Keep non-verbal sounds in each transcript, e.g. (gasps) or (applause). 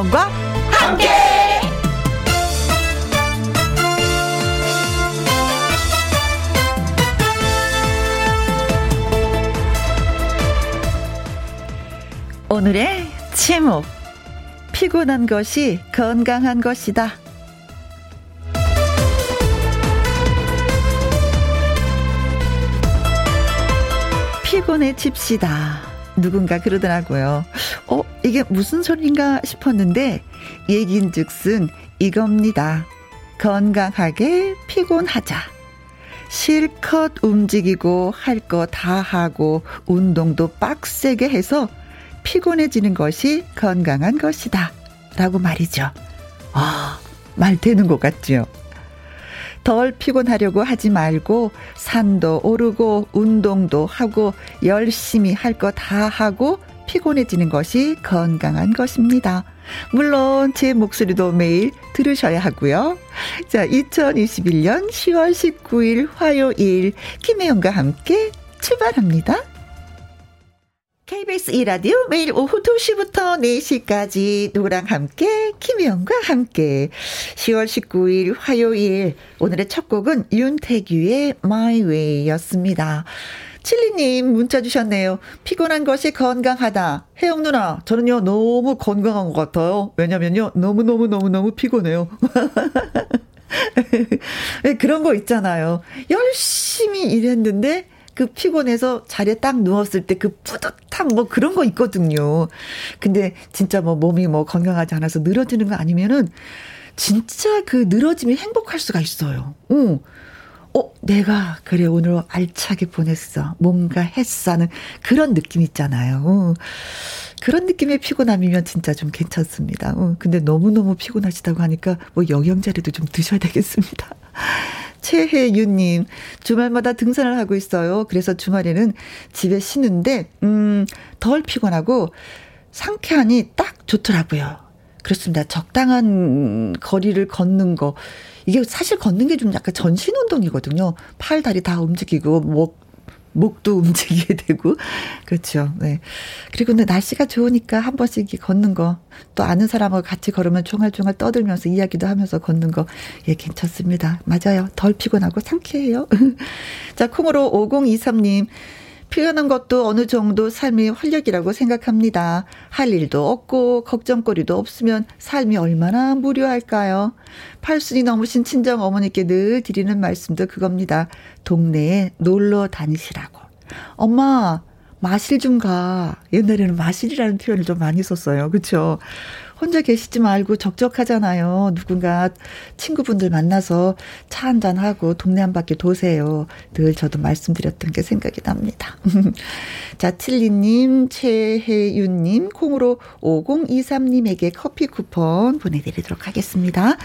김혜영과 함께. 오늘의 제목 피곤한 것이 건강한 것이다. 피곤해집시다. 누군가 그러더라고요. 어, 이게 무슨 소리인가 싶었는데, 얘긴 즉슨 이겁니다. 건강하게 피곤하자. 실컷 움직이고 할 거 다 하고 운동도 빡세게 해서 피곤해지는 것이 건강한 것이다. 라고 말이죠. 아, 말 되는 것 같죠? 덜 피곤하려고 하지 말고 산도 오르고 운동도 하고 열심히 할 거 다 하고 피곤해지는 것이 건강한 것입니다. 물론 제 목소리도 매일 들으셔야 하고요. 자, 2021년 10월 19일 화요일 김혜영과 함께 출발합니다. KBS 2라디오 매일 오후 2시부터 4시까지 누구랑 함께 김혜영과 함께 10월 19일 화요일 오늘의 첫 곡은 윤태규의 My Way였습니다. 칠리님 문자 주셨네요. 피곤한 것이 건강하다. 혜영 누나, 저는요, 너무 건강한 것 같아요. 왜냐면요, 너무 너무 너무 너무 피곤해요. (laughs) 네, 그런 거 있잖아요. 열심히 일했는데, 그 피곤해서 자리에 딱 누웠을 때 그 뿌듯함 뭐 그런 거 있거든요. 근데 진짜 뭐 몸이 뭐 건강하지 않아서 늘어지는 거 아니면은 진짜 그 늘어짐이 행복할 수가 있어요. 응. 어, 내가 그래 오늘 알차게 보냈어. 뭔가 했어 하는 그런 느낌 있잖아요. 응. 그런 느낌의 피곤함이면 진짜 좀 괜찮습니다. 응. 근데 너무너무 피곤하시다고 하니까 뭐 영양제라도 좀 드셔야 되겠습니다. (laughs) 최혜윤님, 주말마다 등산을 하고 있어요. 그래서 주말에는 집에 쉬는데, 음, 덜 피곤하고 상쾌하니 딱 좋더라고요. 그렇습니다. 적당한 거리를 걷는 거. 이게 사실 걷는 게 좀 약간 전신 운동이거든요. 팔, 다리 다 움직이고, 목, 목도 (laughs) 움직이게 되고 그렇죠. 네. 그리고 날씨가 좋으니까 한 번씩 걷는 거 또 아는 사람하고 같이 걸으면 종알종알 떠들면서 이야기도 하면서 걷는 거 예 괜찮습니다. 맞아요. 덜 피곤하고 상쾌해요. (laughs) 자 콩으로 5023님 표현한 것도 어느 정도 삶의 활력이라고 생각합니다. 할 일도 없고 걱정거리도 없으면 삶이 얼마나 무료할까요? 팔순이 넘으신 친정 어머니께 늘 드리는 말씀도 그겁니다. 동네에 놀러 다니시라고. 엄마, 마실 좀 가. 옛날에는 마실이라는 표현을 좀 많이 썼어요. 그쵸? 혼자 계시지 말고 적적하잖아요. 누군가 친구분들 만나서 차 한잔 하고 동네 한 바퀴 도세요. 늘 저도 말씀드렸던 게 생각이 납니다. (laughs) 자, 칠리님, 최혜윤님, 콩으로 5023님에게 커피 쿠폰 보내드리도록 하겠습니다.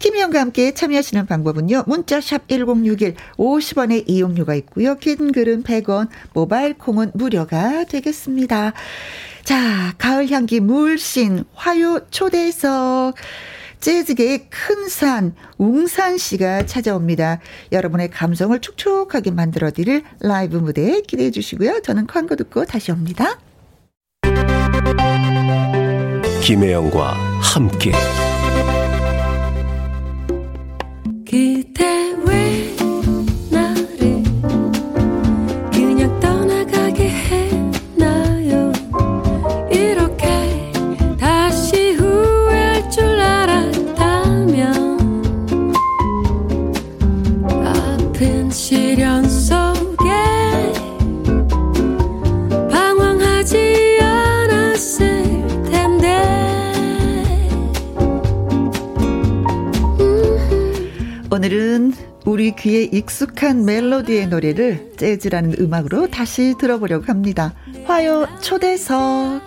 김희영과 함께 참여하시는 방법은요. 문자샵 1061 50원의 이용료가 있고요. 긴 글은 100원, 모바일 콩은 무료가 되겠습니다. 자, 가을 향기 물씬 화요 초대석 재즈계의 큰 산, 웅산 씨가 찾아옵니다. 여러분의 감성을 촉촉하게 만들어 드릴 라이브 무대 기대해 주시고요. 저는 광고 듣고 다시 옵니다. 김혜영과 함께 그대 왜 오늘은 우리 귀에 익숙한 멜로디의 노래를 재즈라는 음악으로 다시 들어보려고 합니다. 화요 초대석.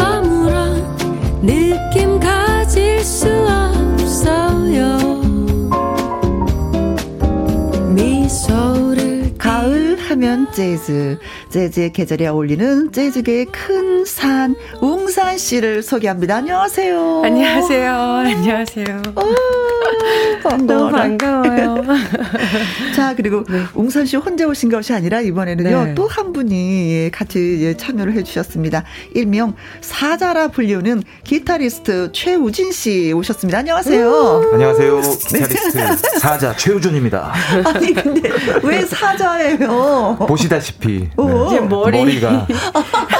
아무런 느낌 가질 수 없어요. 미소를 가을 하면 재즈. 재즈의 계절에 어울리는 재즈계의 큰 산, 웅산 씨를 소개합니다. 안녕하세요. 안녕하세요. 안녕하세요. 오, 너무 반가워요. (laughs) 자, 그리고 네. 웅산 씨 혼자 오신 것이 아니라 이번에는요, 네. 또한 분이 같이 참여를 해주셨습니다. 일명 사자라 불리우는 기타리스트 최우진 씨 오셨습니다. 안녕하세요. 안녕하세요. 기타리스트 네. 사자 최우준입니다. (laughs) 아니, 근데 왜 사자 예요? 보시다시피 네. 머리. 머리 가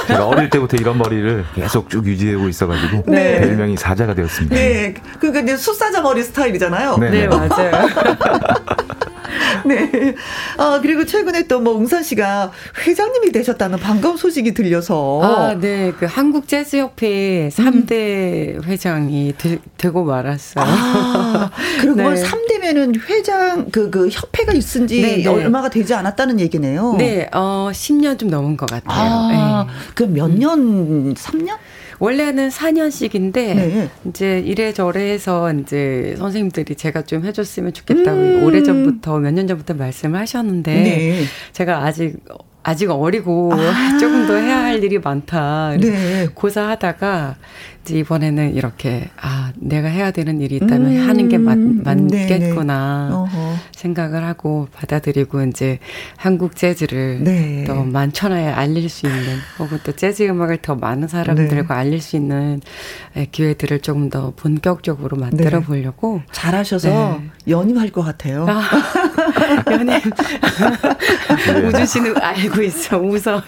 제가 어릴 때부터 이런 머리를 계속 쭉 유지하고 있어가지고 네. 별명이 사자가 되었습니다. 네, 그러니까 이제 숫사자 머리 스타일이잖아요. 네, 네 맞아요. (laughs) (laughs) 네. 아, 그리고 최근에 또뭐 웅산 씨가 회장님이 되셨다는 반가운 소식이 들려서. 아, 네. 그 한국 재즈 협회 3대 음. 회장이 되, 고 말았어요. 아, 그리고 네. 3대면은 회장 그, 그 협회가 있은 지 네, 네. 얼마가 되지 않았다는 얘기네요. 네. 어, 10년 좀 넘은 것 같아요. 아, 네. 그몇 년? 3년? 원래는 4년씩인데 네. 이제 이래저래 해서 이제 선생님들이 제가 좀 해줬으면 좋겠다고 음. 오래 전부터 몇 년 전부터 말씀을 하셨는데 네. 제가 아직 아직 어리고 아. 조금 더 해야 할 일이 많다. 네. 고사하다가 이제 이번에는 이렇게 아 내가 해야 되는 일이 있다면 음. 하는 게 맞, 맞겠구나 생각을 하고 받아들이고 이제 한국 재즈를 네. 더 만천하에 알릴 수 있는 혹은 또 재즈 음악을 더 많은 사람들과 네. 알릴 수 있는 예, 기회들을 조금 더 본격적으로 만들어 네. 보려고 잘하셔서 네. 연임할 것 같아요. 아, (laughs) 연임 우주 씨는 알고 있어 웃어요.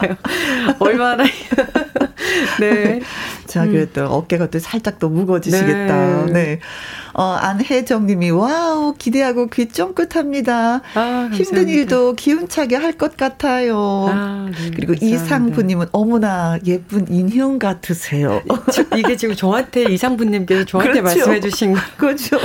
얼마나 (laughs) 네. 자, 음. 그래도 음. 어깨가 또 살짝 더 무거워지시겠다. 네. 네. 어, 안혜정 님이, 와우, 기대하고 귀 쫑긋합니다. 아, 힘든 일도 기운차게 할 것 같아요. 아, 네, 그리고 이상부 님은, 어머나, 예쁜 인형 같으세요. 이게 지금 저한테, 이상부 님께서 저한테 그렇죠. 말씀해 주신 거. 그렇죠.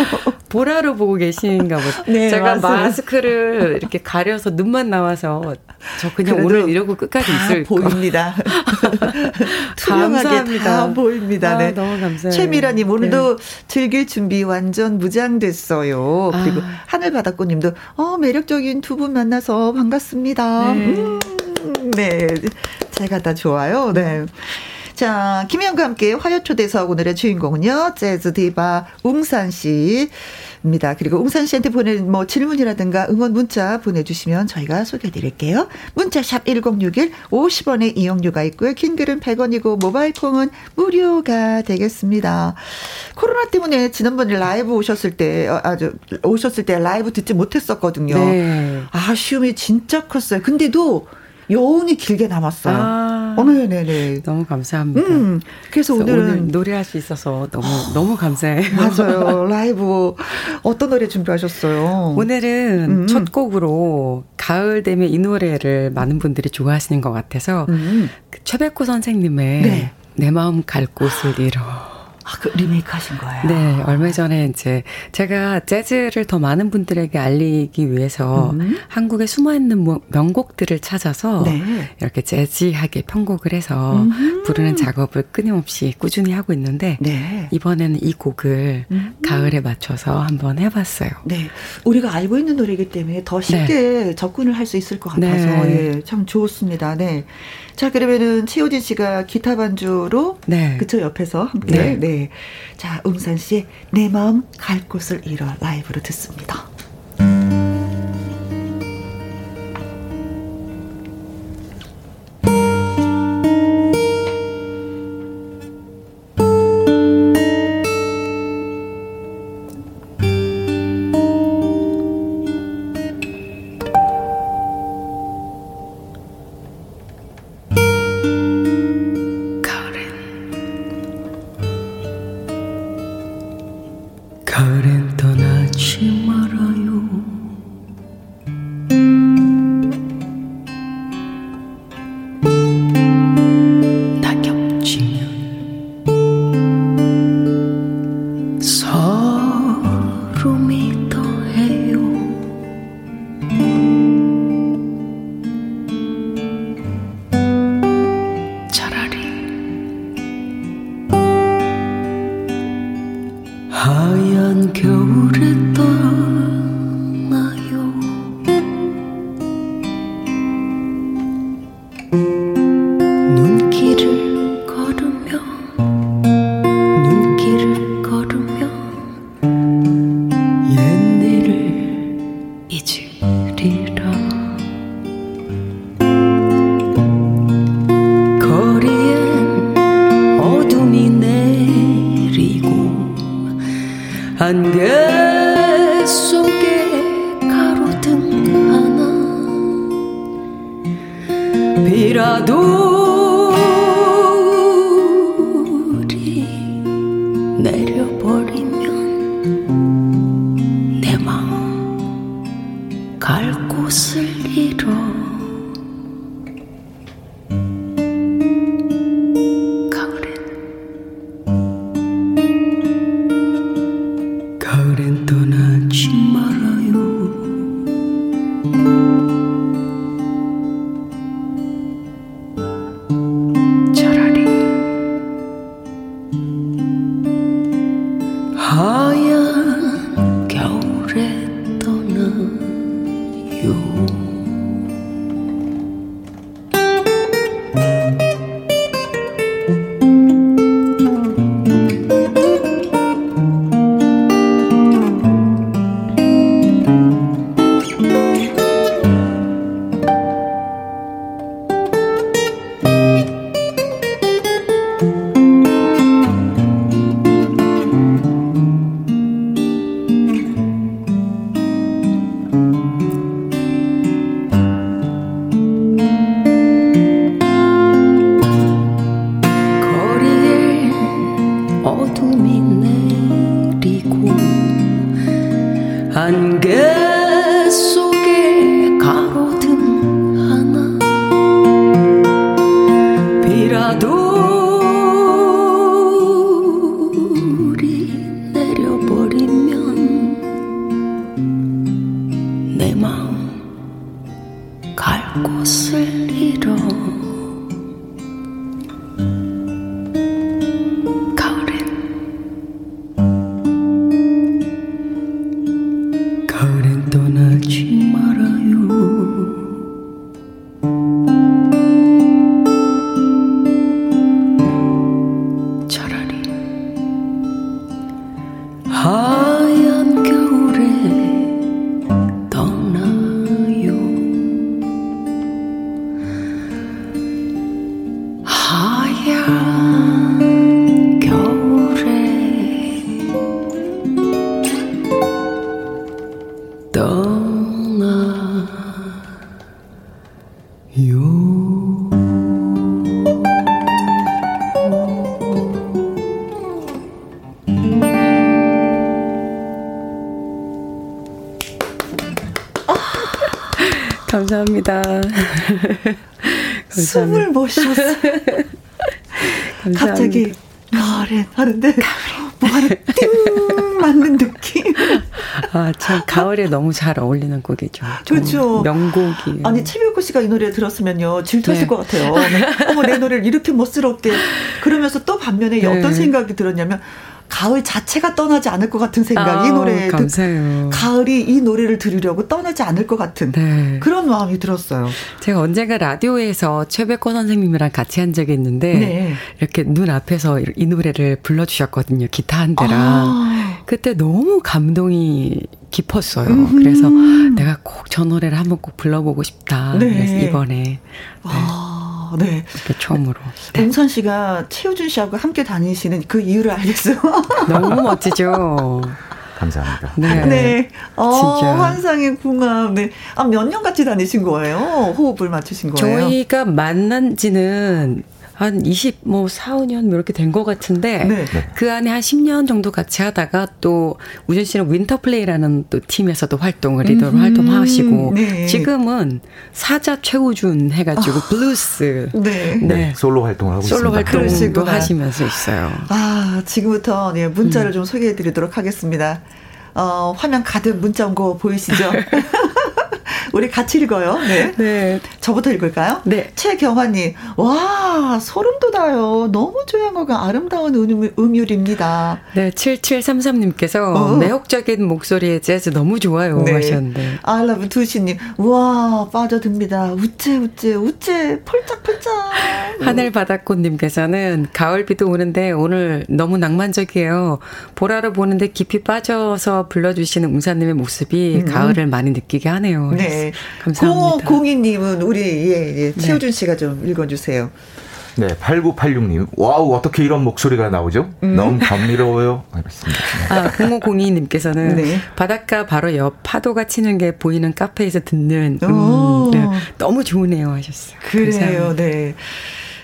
보라로 보고 계신가 보다. 네, 제가 맞습니다. 마스크를 이렇게 가려서 눈만 나와서 저 그냥 오늘 이러고 끝까지 있을 보입니다. (laughs) 투명하게 다 보입니다. 네. 아, 너무 감사해요. 최미라님 오늘도 네. 즐길 준비 완전 무장됐어요. 아. 그리고 하늘바닷꽃님도 어 매력적인 두 분 만나서 반갑습니다. 네. 음, 네, 제가 다 좋아요. 네. 자, 김혜영과 함께 화요초대석 오늘의 주인공은요, 재즈 디바 웅산 씨 입니다. 그리고 웅산 씨한테 보낸 뭐 질문이라든가 응원 문자 보내주시면 저희가 소개해드릴게요. 문자샵 1061, 50원의 이용료가 있고요. 긴 글은 100원이고 모바일 콩은 무료가 되겠습니다. 코로나 때문에 지난번에 라이브 오셨을 때, 어, 아주, 오셨을 때 라이브 듣지 못했었거든요. 네. 아쉬움이 진짜 컸어요. 근데도 여운이 길게 남았어요. 아, 어, 네 네 네. 너무 감사합니다. 음, 그래서, 그래서 오늘은 오늘 노래할 수 있어서 너무 (gasps) 너무 감사해요. 맞아요. (laughs) 라이브 어떤 노래 준비하셨어요? 오늘은 음. 첫 곡으로 가을 되면 이 노래를 많은 분들이 좋아하시는 것 같아서 음. 그 최백호 선생님의 네. 내 마음 갈 곳을 잃어. 아, 그 리메이크 하신 거예요? 네, 얼마 전에 이제 제가 재즈를 더 많은 분들에게 알리기 위해서 음. 한국에 숨어있는 명곡들을 찾아서 네. 이렇게 재즈하게 편곡을 해서 음. 부르는 작업을 끊임없이 꾸준히 하고 있는데 네. 이번에는 이 곡을 음. 가을에 맞춰서 한번 해봤어요. 네, 우리가 알고 있는 노래이기 때문에 더 쉽게 네. 접근을 할 수 있을 것 같아서 네. 예, 참 좋습니다. 네. 자, 그러면은 최호진 씨가 기타 반주로 네. 그쵸 옆에서 함께 네. 네. 자, 음산 씨의 내 마음 갈 곳을 잃어 라이브로 듣습니다. 숨을 못 쉬었어요. (laughs) 갑자기 가을에 하는데 뭐가 띵 맞는 느낌. 아, 참 가을에 너무 잘 어울리는 곡이죠. 그렇죠. 명곡이. 아니 최백호 씨가 이 노래 들었으면요 질투하실 네. 것 같아요. 네. 어머 내 노래를 이렇게 멋스럽게 그러면서 또 반면에 네. 어떤 생각이 들었냐면 가을 자체가 떠나지 않을 것 같은 생각. 아, 이 노래 감사해요. 가을이 이 노래를 들으려고 떠나지 않을 것 같은 네. 그런 마음이 들었어요. 제가 언젠가 라디오에서 최백호 선생님이랑 같이 한 적이 있는데 네. 이렇게 눈 앞에서 이 노래를 불러주셨거든요. 기타 한 대랑. 아. 그때 너무 감동이 깊었어요. 음. 그래서 내가 꼭 저 노래를 한번 꼭 불러보고 싶다. 네. 그래서 이번에. 네. 아. 네. 그 처음으로. 네. 동선 씨가 최우준 씨하고 함께 다니시는 그 이유를 알겠어요. (laughs) 너무 멋지죠. 감사합니다. 네. 네. 어, 진짜. 환상의 궁합. 네. 아, 몇 년 같이 다니신 거예요? 호흡을 맞추신 거예요? 저희가 만난 지는 한 20, 뭐 4, 5년 뭐 이렇게 된 것 같은데 네. 그 안에 한 10년 정도 같이 하다가 또 우준 씨는 윈터플레이라는 또 팀에서도 활동을 리더로 음, 활동하시고 네. 지금은 사자 최우준 해가지고 아, 블루스 네. 네. 네. 솔로 활동을 하고 솔로 있습니다. 솔로 활동도 하시면서 있어요. 아 지금부터 네, 문자를 음. 좀 소개해 드리도록 하겠습니다. 어, 화면 가득 문자 온 거 보이시죠? (laughs) (laughs) 우리 같이 읽어요. 네. 네. 저부터 읽을까요? 네. 최경환님, 와, 소름 돋아요. 너무 조용하고 아름다운 음, 음율 입니다. 네, 7733님께서 어. 매혹적인 목소리의 재즈 너무 좋아요. 네. 하셨는데. 아라브 두시님, 와, 빠져듭니다. 우째, 우째, 우째, 펄짝펄짝. 하늘바닷꽃님께서는 가을비도 오는데 오늘 너무 낭만적이에요. 보라로 보는데 깊이 빠져서 불러주시는 웅산님의 모습이 음. 가을을 많이 느끼게 하네요. 네. 감사합니다. 공이님은 우리 예, 예, 네. 최우준 씨가 좀 읽어주세요. 네, 8986님. 와우, 어떻게 이런 목소리가 나오죠? 음. 너무 감미로워요. 알겠습니다. 아, 0502님께서는 네. 바닷가 바로 옆 파도가 치는 게 보이는 카페에서 듣는 음, 네, 너무 좋으네요 하셨어요. 그래요, 감사합니다. 네.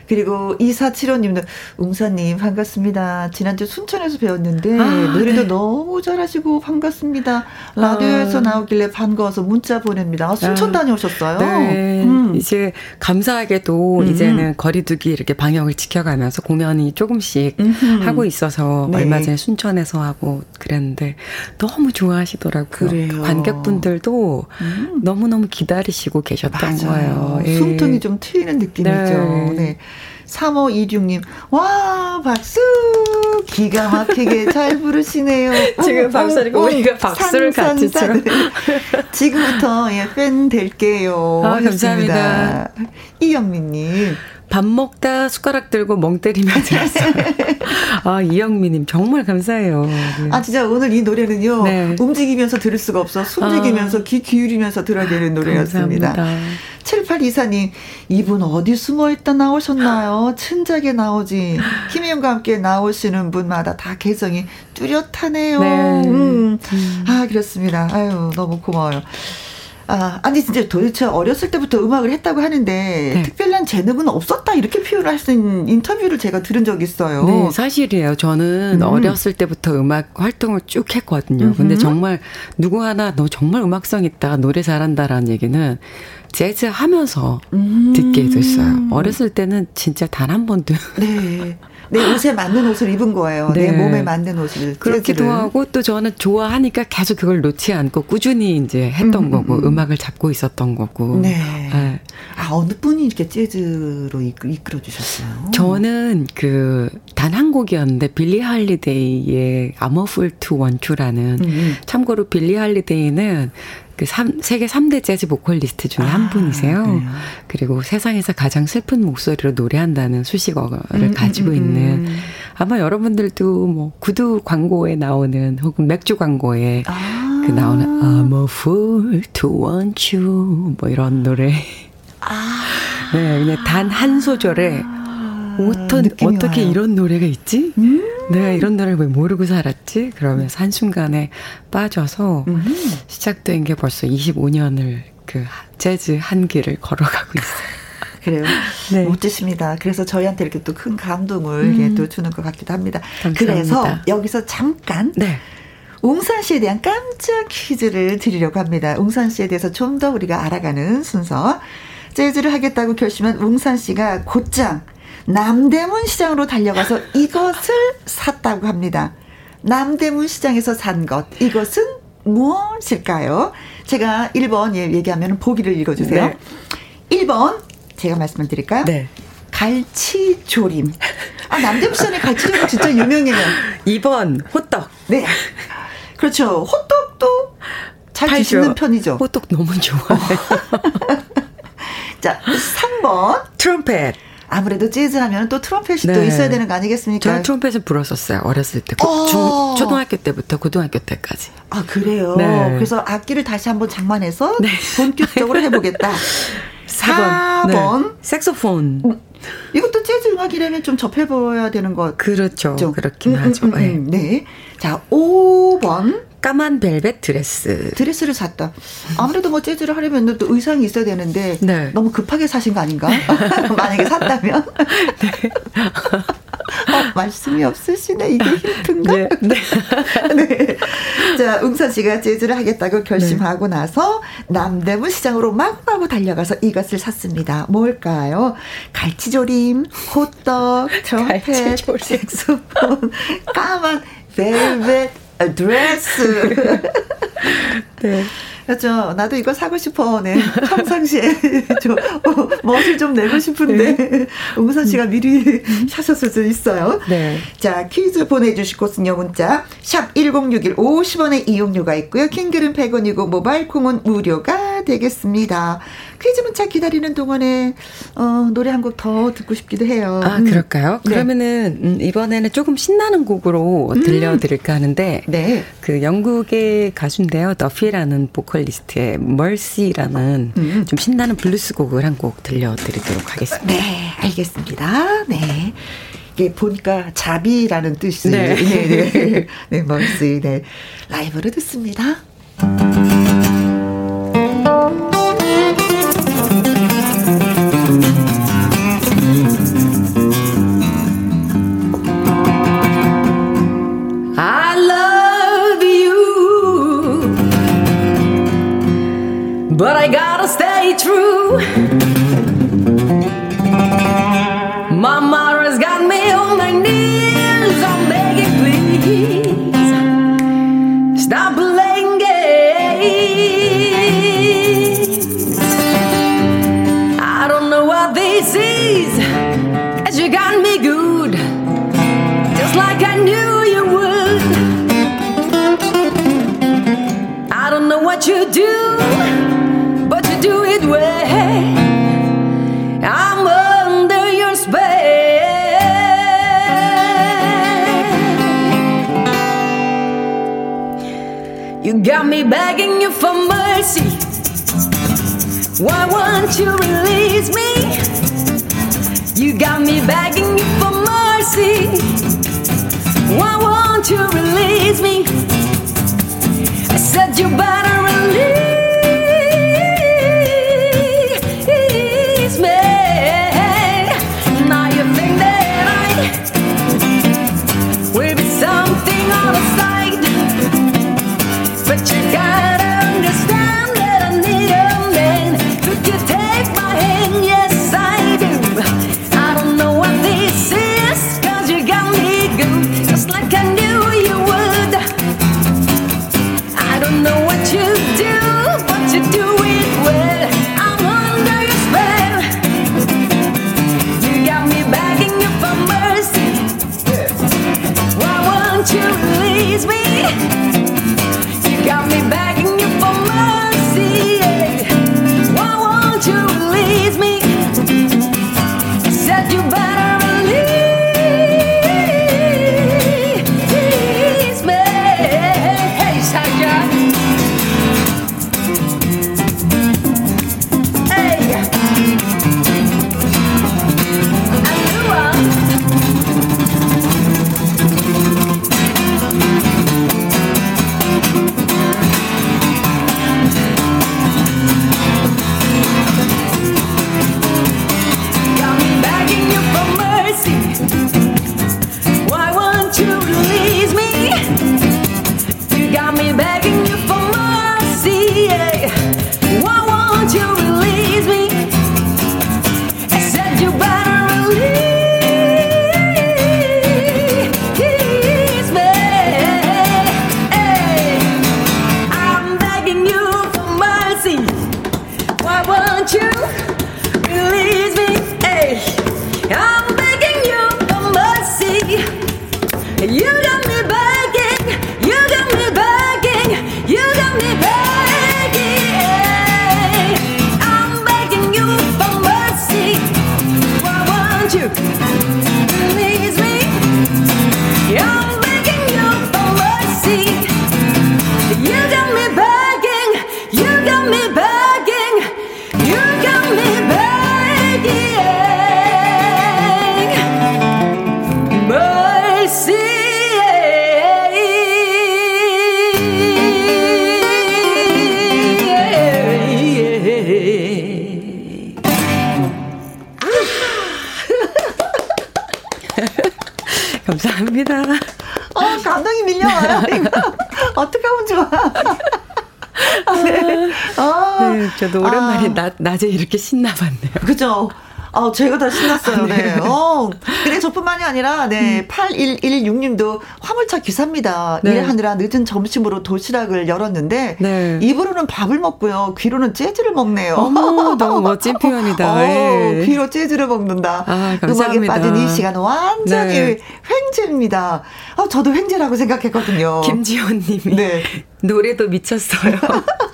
그리고 2475님도 웅사님 반갑습니다. 지난주 순천에서 배웠는데 아, 노래도 네. 너무 잘하시고 반갑습니다. 라디오에서 아. 나오길래 반가워서 문자 보냅니다. 아, 순천 아, 다녀오셨어요? 네. 음. 이제 감사하게도 음. 이제는 거리두기 이렇게 방역을 지켜가면서 공연이 조금씩 음흠. 하고 있어서 네. 얼마 전에 순천에서 하고 그랬는데 너무 좋아하시더라고요. 그래요. 관객분들도 음. 너무너무 기다리시고 계셨던 맞아요. 거예요. 예. 숨통이 좀 트이는 느낌이죠. 네. 네. 3526님, 와, 박수! 기가 막히게 잘 부르시네요. (laughs) 지금 박수리고 우리가 박수를 같이 쳐. (laughs) 지금부터 예, 팬 될게요. 아, 감사합니다. 이영민님. 밥 먹다 숟가락 들고 멍 때리며 들었어요. (laughs) 아, 이영미님, 정말 감사해요. 네. 아, 진짜 오늘 이 노래는요, 네. 움직이면서 들을 수가 없어. 숨죽이면서 아, 귀 기울이면서 들어야 되는 노래였습니다. 감사합니다. 7824님, 이분 어디 숨어 있다 나오셨나요? 춘작에 나오지. 김혜영과 함께 나오시는 분마다 다 개성이 뚜렷하네요. 네. 음. 음. 아, 그렇습니다. 아유, 너무 고마워요. 아, 아니 진짜 도대체 어렸을 때부터 음악을 했다고 하는데 네. 특별한 재능은 없었다 이렇게 표현을 하신 인터뷰를 제가 들은 적이 있어요. 네, 사실이에요. 저는 음. 어렸을 때부터 음악 활동을 쭉 했거든요. 음흠. 근데 정말 누구 하나 너 정말 음악성 있다, 노래 잘한다라는 얘기는 재즈 하면서 음. 듣게 됐어요. 어렸을 때는 진짜 단 한 번도. 네. (laughs) 내 옷에 맞는 옷을 입은 거예요. 네. 내 몸에 맞는 옷을. 그렇기도. 하고 또 저는 좋아하니까 계속 그걸 놓지 않고 꾸준히 이제 했던 음, 거고 음. 악을 잡고 있었던 거고. 네. 네. 아 어느 분이 이렇게 재즈로 이끌어 주셨어요? 저는 그 단 한 곡이었는데 빌리 할리데이의 I'm a Fool to Want You라는 음. 음. 참고로 빌리 할리데이는 그 3, 세계 3대 재즈 보컬리스트 중에 아, 한 분이세요. 그래요? 그리고 세상에서 가장 슬픈 목소리로 노래한다는 수식어를 음, 가지고 음, 음, 있는 아마 여러분들도 뭐 구두 광고에 나오는 혹은 맥주 광고에 아. 그 나오는 I'm a fool to want you 뭐 이런 노래. 아. 네, 그냥 단 한 소절에 어떤, 어떻게 와요. 이런 노래가 있지? 음. 내가 이런 노래를 왜 모르고 살았지? 그러면서 한순간에 빠져서 음. 시작된 게 벌써 25년을 그 재즈 한 길을 걸어가고 있어요. (laughs) 그래요. 네. 멋지십니다. 그래서 저희한테 이렇게 또 큰 감동을 음. 또 주는 것 같기도 합니다. 감사합니다. 그래서 여기서 잠깐 네. 웅산 씨에 대한 깜짝 퀴즈를 드리려고 합니다. 웅산 씨에 대해서 좀 더 우리가 알아가는 순서. 재즈를 하겠다고 결심한 웅산 씨가 곧장 남대문 시장으로 달려가서 이것을 샀다고 합니다. 남대문 시장에서 산 것. 이것은 무엇일까요? 제가 1번 예, 얘기하면 보기를 읽어주세요. 네. 1번 제가 말씀을 드릴까요? 네. 갈치조림. 아, 남대문 시장에 갈치조림 진짜 유명해요. 2번 호떡. 네. 그렇죠. 호떡도 잘 팔죠. 드시는 편이죠. 호떡 너무 좋아해요. (laughs) 자, 3번. 트럼펫. 아무래도 재즈 하면 또 트럼펫이 네. 또 있어야 되는 거 아니겠습니까? 저는 트럼펫을 불었었어요. 어렸을 때. 어. 중, 초등학교 때부터 고등학교 때까지. 아, 그래요? 네. 그래서 악기를 다시 한번 장만해서 네. 본격적으로 해보겠다. (laughs) 4번. 4번. 색소폰. 음, 이것도 재즈 음악이라면 좀 접해봐야 되는 것 그렇죠. 죠 그렇긴 음, 하죠. 음, 음, 음, 네. 자, 5번. 까만 벨벳 드레스. 드레스를 샀다. 아무래도 뭐 재즈를 하려면 또 의상이 있어야 되는데 네. 너무 급하게 사신 거 아닌가? (laughs) 만약에 샀다면. 네. (laughs) 어, 말씀이 없으시네. 이게 힌트인가? 네. 네. (laughs) 네. 자, 웅선 씨가 재즈를 하겠다고 결심하고 네. 나서 남대문 시장으로 마구마구 달려가서 이것을 샀습니다. 뭘까요? 갈치조림, 호떡, 트럼펫, 색소폰, 까만 벨벳 드레스. (laughs) 네. 그렇죠. 나도 이거 사고 싶어. 네. 평상시에 (laughs) 좀 어, 멋을 좀 내고 싶은데 네. (laughs) 웅산 씨가 미리 사셨을 수 있어요. 네. 자, 퀴즈 보내주실 곳은요. 문자 샵 1061 50원의 이용료가 있고요. 긴 글은 100원이고 모바일 콩은 무료가 되겠습니다. 퀴즈 문자 기다리는 동안에 어, 노래 한 곡 더 듣고 싶기도 해요. 아, 음. 그럴까요? 네. 그러면은 음, 이번에는 조금 신나는 곡으로 음. 들려드릴까 하는데 네. 그 영국의 가수인데요. 더피라는 보컬리스트의 Mercy라는 음. 좀 신나는 블루스 곡을 한 곡 들려드리도록 하겠습니다. 네, 알겠습니다. 네. 이게 보니까 자비라는 뜻이 네, 네, 네, (laughs) 네 멀시 네 라이브로 듣습니다. But I gotta stay true. My mother's got me on my knees. I'm begging, please. Stop playing games. I don't know what this is. As you got me good. Just like I knew you would. I don't know what you do do got me begging you for mercy. Why won't you release me? You got me begging you for mercy. Why won't you release me? I said you better release. 신나봤네요. 그죠? 어, 제가 더 신났어요. 네. 네. 어, 그래, 저뿐만이 아니라, 네, 음. 8116님도 화물차 기사입니다. 네. 일하느라 늦은 점심으로 도시락을 열었는데, 네. 입으로는 밥을 먹고요. 귀로는 재즈를 먹네요. 어머, (laughs) 너무 멋진 표현이다. 어, 네. 귀로 재즈를 먹는다. 아, 감사합니다. 음악에 빠진 이 시간 완전히 네. 횡재입니다. 어, 저도 횡재라고 생각했거든요. 김지현 님이. 네. 노래도 미쳤어요. (laughs)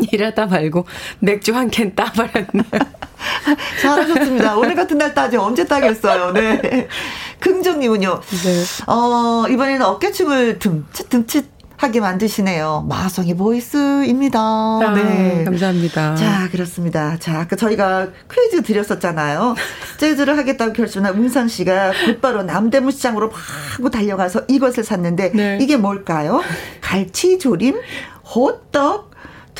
(laughs) 일하다 말고 맥주 한 캔 따버렸네요. (laughs) 잘하셨습니다. 오늘 같은 날 따지 언제 따겠어요. 네. (laughs) 긍정님은요. 네. 어, 이번에는 어깨춤을 듬칫 듬칫 하게 만드시네요. 마성의 보이스입니다. 아, 네. 감사합니다. 자, 그렇습니다. 자, 아까 저희가 퀴즈 드렸었잖아요. 재즈를 하겠다고 결심한 웅상 씨가 곧바로 남대문 시장으로 막 달려가서 이것을 샀는데 네. 이게 뭘까요? 갈치조림, 호떡,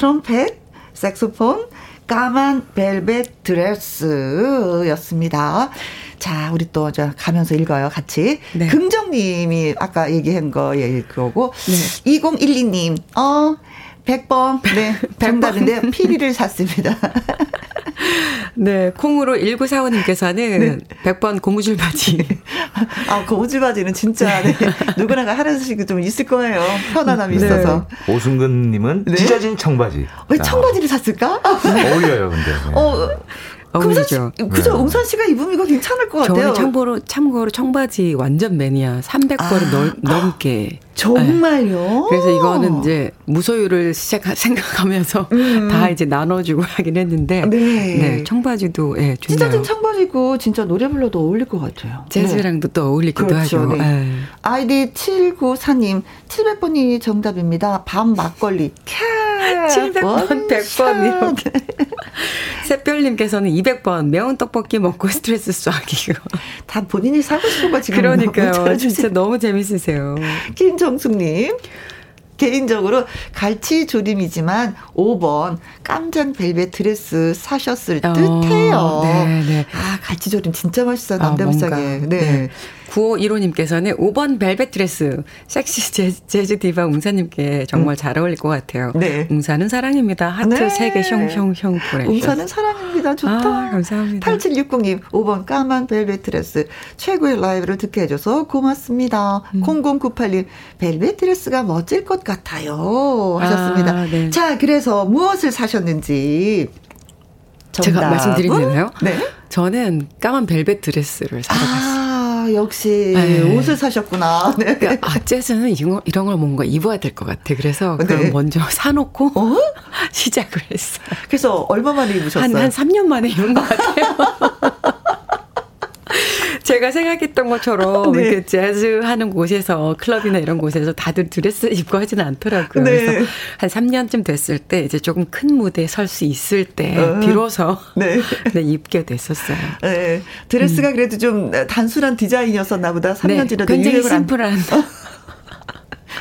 트럼펫, 색소폰, 까만 벨벳 드레스였습니다. 자, 우리 또 저 가면서 읽어요, 같이. 네. 긍정님이 아까 얘기한 거 얘기하고 네. 2012님, 어, 100번. 네. (laughs) 정답인데 피리를 샀습니다. (laughs) 네. 콩으로 1945님께서는 네. 100번 고무줄 바지. 아, 고무줄 바지는 진짜 네. 누구나가 하나씩 좀 있을 거예요. 편안함이 네. 있어서. 오승근 님은 네. 찢어진 청바지. 왜 청바지를 샀을까? 어울려요, 근데. (laughs) 어. 씨, 그죠? 네. 웅선 씨가 입으면 이거 괜찮을 것 같아요. 저는 참고로 참고로 청바지 완전 매니아 300벌을 아, 넘게. 정말요? 네. 그래서 이거는 이제 무소유를 시작 (laughs) 생각하면서 음. 다 이제 나눠주고 하긴 했는데. 네. 네 청바지도 예, 좋네요. 찢어진 청바지고 진짜 노래 불러도 어울릴 것 같아요. 재즈랑도 네. 또 어울리기도 그렇죠, 하죠. 네. 아이디 794님 700번이 정답입니다. 밤 막걸리. 캬. 700번, 100번 이렇게. 샛별님께서는 200번 매운 떡볶이 먹고 스트레스 쏴기. 다 본인이 사고 싶은 거 지금. 그러니까요. 진짜 너무 재밌으세요. 김정 숙님. 개인적으로 갈치 조림이지만 5번 깜장 벨벳 드레스 사셨을 어, 듯해요. 네, 네. 아, 갈치 조림 진짜 맛있어요. 남대문 시장에. 아, 네. 네. 9515님께서는 5번 벨벳 드레스 섹시 재즈, 재즈 디바 웅산님께 정말 음. 잘 어울릴 것 같아요. 네. 웅산은 사랑입니다. 하트 네. 3개 숑숑숑 보내주셨어요. 웅산은 사랑입니다. 좋다. 아, 감사합니다. 8760님 5번 까만 벨벳 드레스 최고의 라이브를 듣게 해줘서 고맙습니다. 음. 0098님 벨벳 드레스가 멋질 것 같아요. 하셨습니다. 아, 네. 자 그래서 무엇을 사셨는지 정답. 제가 말씀드리나요? 네. 저는 까만 벨벳 드레스를 사러 아, 갔어요. 역시 네. 옷을 사셨구나. (laughs) 네. 그러니까 아, 재즈는 이런, 이런 걸 뭔가 입어야 될 것 같아. 그래서 네. 그걸 먼저 (laughs) 사놓고 어? (laughs) 시작을 했어요. 그래서 얼마 만에 입으셨어요? 한, 한 3년 만에 입은 것 같아요. 제가 생각했던 것처럼 네. 이렇게 재즈 하는 곳에서 클럽이나 이런 곳에서 다들 드레스 입고 하지는 않더라고요. 네. 그래서 한 3년쯤 됐을 때 이제 조금 큰 무대에 설 수 있을 때 어. 비로소 (laughs) 네. (laughs) 네. 입게 됐었어요. 네. 드레스가 음. 그래도 좀 단순한 디자인이었었나 보다. 3년 지나도 굉장히 심플한. (laughs)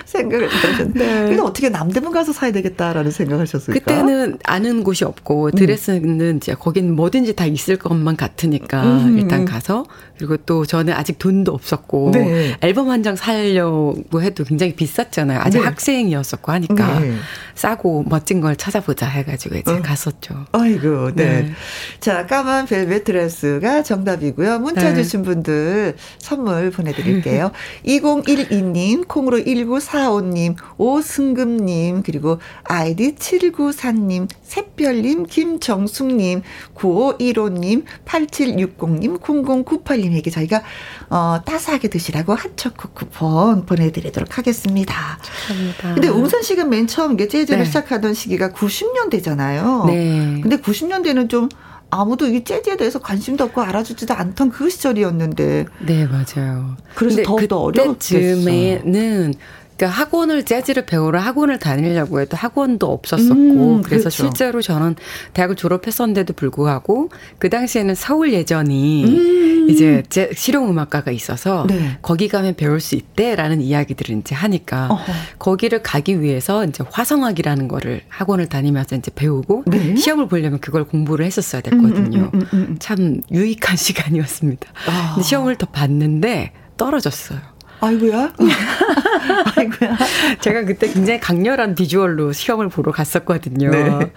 생각을 하셨는데. 네. 그래서 어떻게 남대문 가서 사야 되겠다라는 생각을 하셨을까? 그때는 아는 곳이 없고 음. 드레스는 음. 이제 거긴 뭐든지 다 있을 것만 같으니까 음. 일단 가서 그리고 또 저는 아직 돈도 없었고 네. 앨범 한 장 사려고 해도 굉장히 비쌌잖아요. 아직 네. 학생이었었고 하니까 네. 싸고 멋진 걸 찾아보자 해가지고 이제 어. 갔었죠. 아이고, 네. 네. 자, 까만 벨벳 드레스가 정답이고요. 문자 네. 주신 분들 선물 보내드릴게요. 2012님, 콩으로 1945님, 오승금님, 그리고 아이디 794님, 샛별님, 김정숙님, 9515님, 8760님, 0098님에게 저희가 어, 따스하게 드시라고 핫초코 쿠폰 보내드리도록 하겠습니다. 감사합니다. 근데 웅선 씨가 맨 처음 게 재즈를 네. 시작하던 시기가 90년대잖아요. 네. 근데 90년대는 좀 아무도 이 재즈에 대해서 관심도 없고 알아주지도 않던 그 시절이었는데. 네, 맞아요. 그래서 더욱더 어려웠겠어요. 그때쯤에는 그러니까 학원을 재즈를 배우러 학원을 다니려고 해도 학원도 없었었고 음, 그래서 그렇죠. 실제로 저는 대학을 졸업했었는데도 불구하고 그 당시에는 서울 예전이 음. 이제 제 실용 음악가가 있어서 네. 거기 가면 배울 수 있대라는 이야기들을 이제 하니까 어허. 거기를 가기 위해서 이제 화성학이라는 거를 학원을 다니면서 이제 배우고 네. 시험을 보려면 그걸 공부를 했었어야 됐거든요. 음, 음, 음, 음참 유익한 (laughs) 시간이었습니다. 아. 시험을 더 봤는데 떨어졌어요. 아이고야. (laughs) 아이고야. 제가 그때 굉장히 강렬한 비주얼로 시험을 보러 갔었거든요. 네.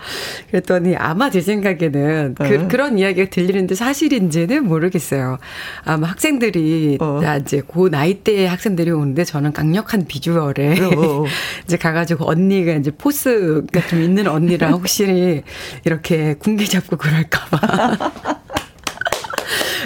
그랬더니 아마 제 생각에는 그, 어. 그 런 이야기가 들리는데 사실인지는 모르겠어요. 아마 학생들이 어. 이제 그 나이 대의 학생들이 오는데 저는 강력한 비주얼에 어. (laughs) 이제 가가지고 언니가 이제 포스가 좀 있는 언니랑 (laughs) 혹시 이렇게 군기 잡고 그럴까봐.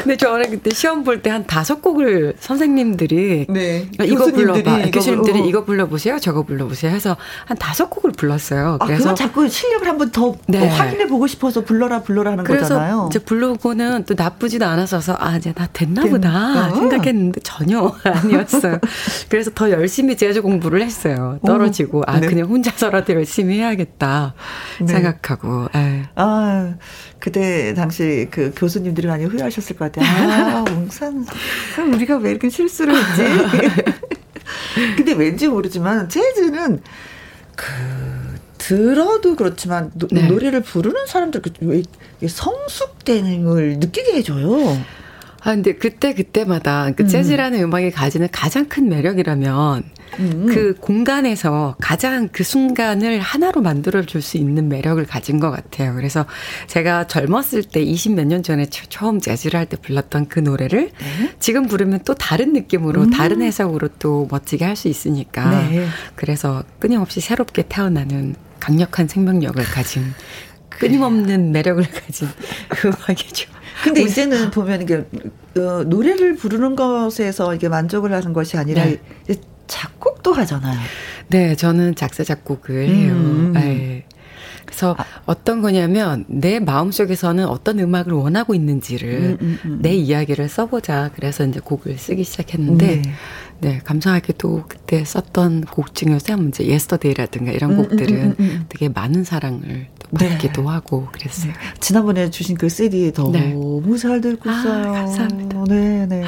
근데 저는 그때 시험 볼 때 한 다섯 곡을 선생님들이 네. 아, 이거 불러봐. 이거 교수님들이 어. 이거 불러보세요. 저거 불러보세요. 해서 한 다섯 곡을 불렀어요. 아, 그래서 자꾸 실력을 한번 더, 네. 더 확인해 보고 싶어서 불러라 불러라 하는 그래서 거잖아요. 이제 부르고는 또 나쁘지도 않았어서 아 이제 나 됐나 된, 보다 어. 생각했는데 전혀 (laughs) 아니었어요. 그래서 더 열심히 재즈 공부를 했어요. 떨어지고 아 네. 그냥 혼자서라도 열심히 해야겠다 네. 생각하고. 에이. 예. 아 그때 당시 그 교수님들이 많이 후회하셨을 것 같아요. 아, 웅산, 우리가 왜 이렇게 실수를 했지? (laughs) 근데 왠지 모르지만 재즈는 그 들어도 그렇지만 노, 네. 노래를 부르는 사람들 그왜 성숙됨을 느끼게 해줘요. 아 근데 그때 그때마다 그 음. 재즈라는 음 악이 가지는 가장 큰 매력이라면 음. 그 공간에서 가장 그 순간을 하나로 만들어 줄 수 있는 매력을 가진 것 같아요. 그래서 제가 젊었을 때 20 몇 년 전에 처음 재즈를 할 때 불렀던 그 노래를 네. 지금 부르면 또 다른 느낌으로 음. 다른 해석으로 또 멋지게 할 수 있으니까 네. 그래서 끊임없이 새롭게 태어나는 강력한 생명력을 가진 끊임없는 매력을 가진 (laughs) 음악이죠. 근데 이제는 보면 이게 어, 노래를 부르는 것에서 이게 만족을 하는 것이 아니라 네. 작곡도 하잖아요. 네, 저는 작사 작곡을 해요. 음. 네. 그래서 아. 어떤 거냐면 내 마음속에서는 어떤 음악을 원하고 있는지를 음, 음, 음. 내 이야기를 써보자. 그래서 이제 곡을 쓰기 시작했는데 네. 네, 감사하게도 그때 썼던 곡 중에서 이제 예스터데이라든가 이런 음, 음, 곡들은 음, 음, 음, 되게 많은 사랑을 네. 받기도 하고 그랬어요. 네. 지난번에 주신 그 CD 너무 네. 잘 듣고 아, 있어요. 아, 감사합니다. 네, 네.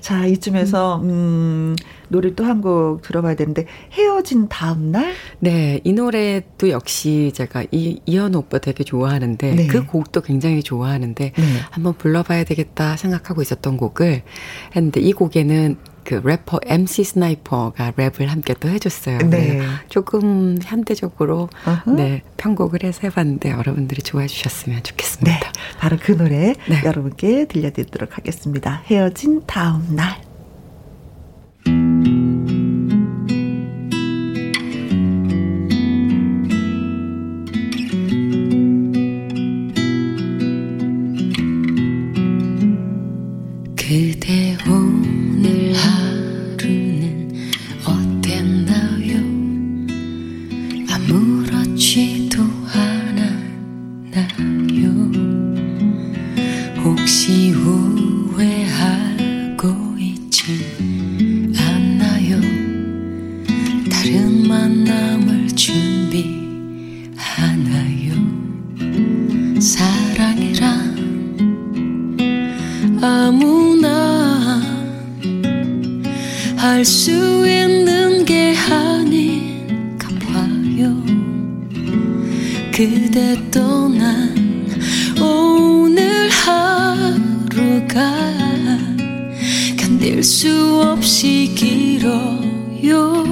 자, 이쯤에서 음, 노래 또 한 곡 들어봐야 되는데 헤어진 다음 날? 네, 이 노래도 역시 제가 이 이현우 오빠 되게 좋아하는데 네. 그 곡도 굉장히 좋아하는데 네. 한번 불러봐야 되겠다 생각하고 있었던 곡을 했는데 이 곡에는 그 래퍼 MC 스나이퍼가 랩을 함께 또 해줬어요. 네. 조금 현대적으로 어허. 네 편곡을 해서 해봤는데 여러분들이 좋아해 주셨으면 좋겠습니다. 네, 바로 그 노래 네. 여러분께 들려드리도록 하겠습니다. 헤어진 다음 날. 그대 오 아무나 할 수 있는 게 아닌가 봐요. 그대 떠난 오늘 하루가 견딜 수 없이 길어요.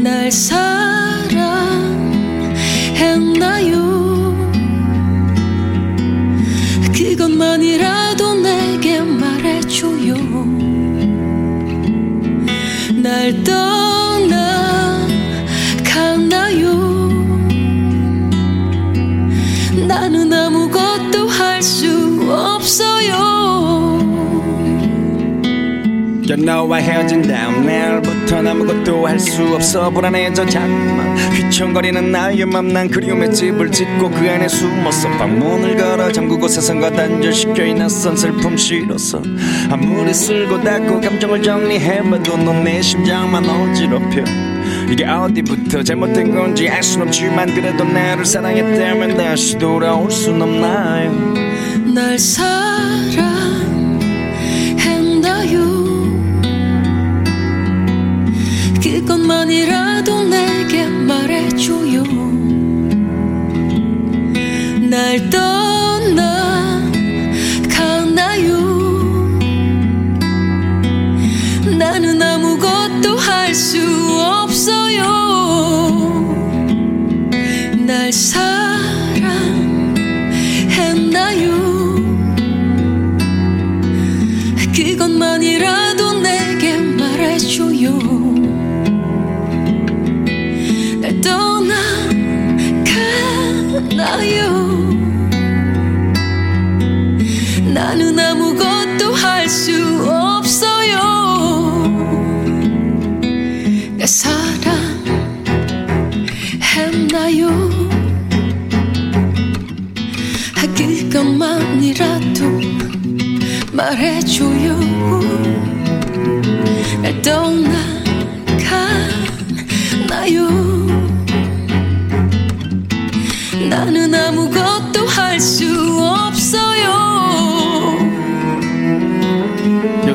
날 사랑 날 떠나 가나요? 나는 아무것도 할 수 없어요. 넌 너와 헤어진 다음 날 부터 아무것도 할 수 없어 불안해져 자꾸만 휘청거리는 나의 맘난 그리움의 집을 짓고 그 안에 숨었어 방문을 걸어 잠그고 세상과 단절시켜 이 낯선 슬픔 싫어서 아무리 쓸고 닦고 감정을 정리해봐도 넌 내 심장만 어지럽혀 이게 어디부터 잘못된 건지 알 순 없지만 그래도 나를 사랑했다면 다시 돌아올 순 없나요? 날 사랑 그것만이라도 내게 말해줘요. 날떠 떠나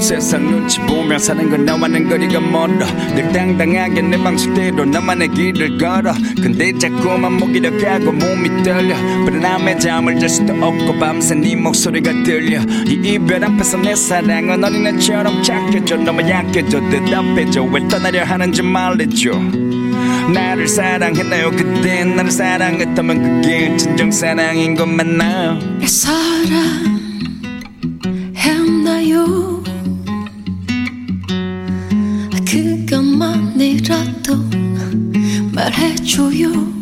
세상 눈치 보며 사는 건 나와는 거리가 멀어. 늘 당당하게 내 방식대로 나만의 길을 걸어. 근데 자꾸만 목이 려 가고 몸이 떨려. 불안함에 잠을 잘 수도 없고 밤새 네 목소리가 들려. 이 이별 앞에서 내 사랑은 어린애처럼 착해져 너무 약해져. 대답해줘. 왜 떠나려 하는지 말해줘. 나를 사랑했나요? 그때 나를 사랑했다면 그게 진정 사랑인 것 맞나요 날 사랑 말해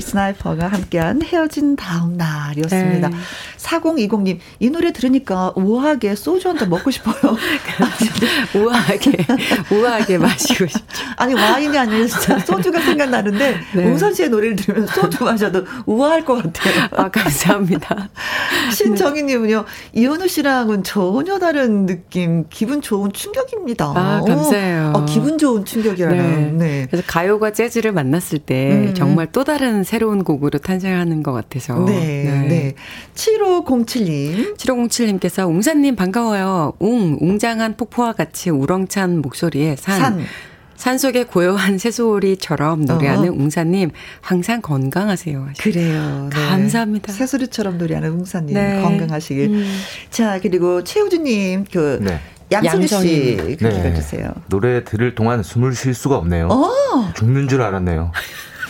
스나이퍼가 함께한 헤어진 다음 날이었습니다. 네. 4020님, 이 노래 들으니까 우아하게 소주 한 잔 먹고 싶어요. (laughs) 우아하게, 우아하게 마시고 싶죠. 아니, 와인이 아니라 진짜 소주가 생각나는데, 네. 웅산 씨의 노래를 들으면 소주 마셔도 우아할 것 같아요. 아, 감사합니다. (laughs) 신정희님은요, 이현우 씨랑은 전혀 다른 느낌, 기분 좋은 충격입니다. 아, 감사해요. 어, 기분 좋은 충격이라는. 네. 네. 그래서 가요가 재즈를 만났을 때, 음. 정말 또 다른 새로운 곡으로 탄생하는 것 같아서. 네. 네. 네. 7507님. 7507님께서 웅사님 반가워요. 웅, 웅장한 폭포와 같이 우렁찬 목소리에 산. 산. 산속의 고요한 새소리처럼 노래하는 어. 웅사님 항상 건강하세요. 그래요. 네. 감사합니다. 새소리처럼 노래하는 웅사님 네. 건강하시길. 음. 자 그리고 최우주님 그 네. 양성희 씨 읽어주세요. 네. 노래 들을 동안 숨을 쉴 수가 없네요. 오. 어. 죽는 줄 알았네요.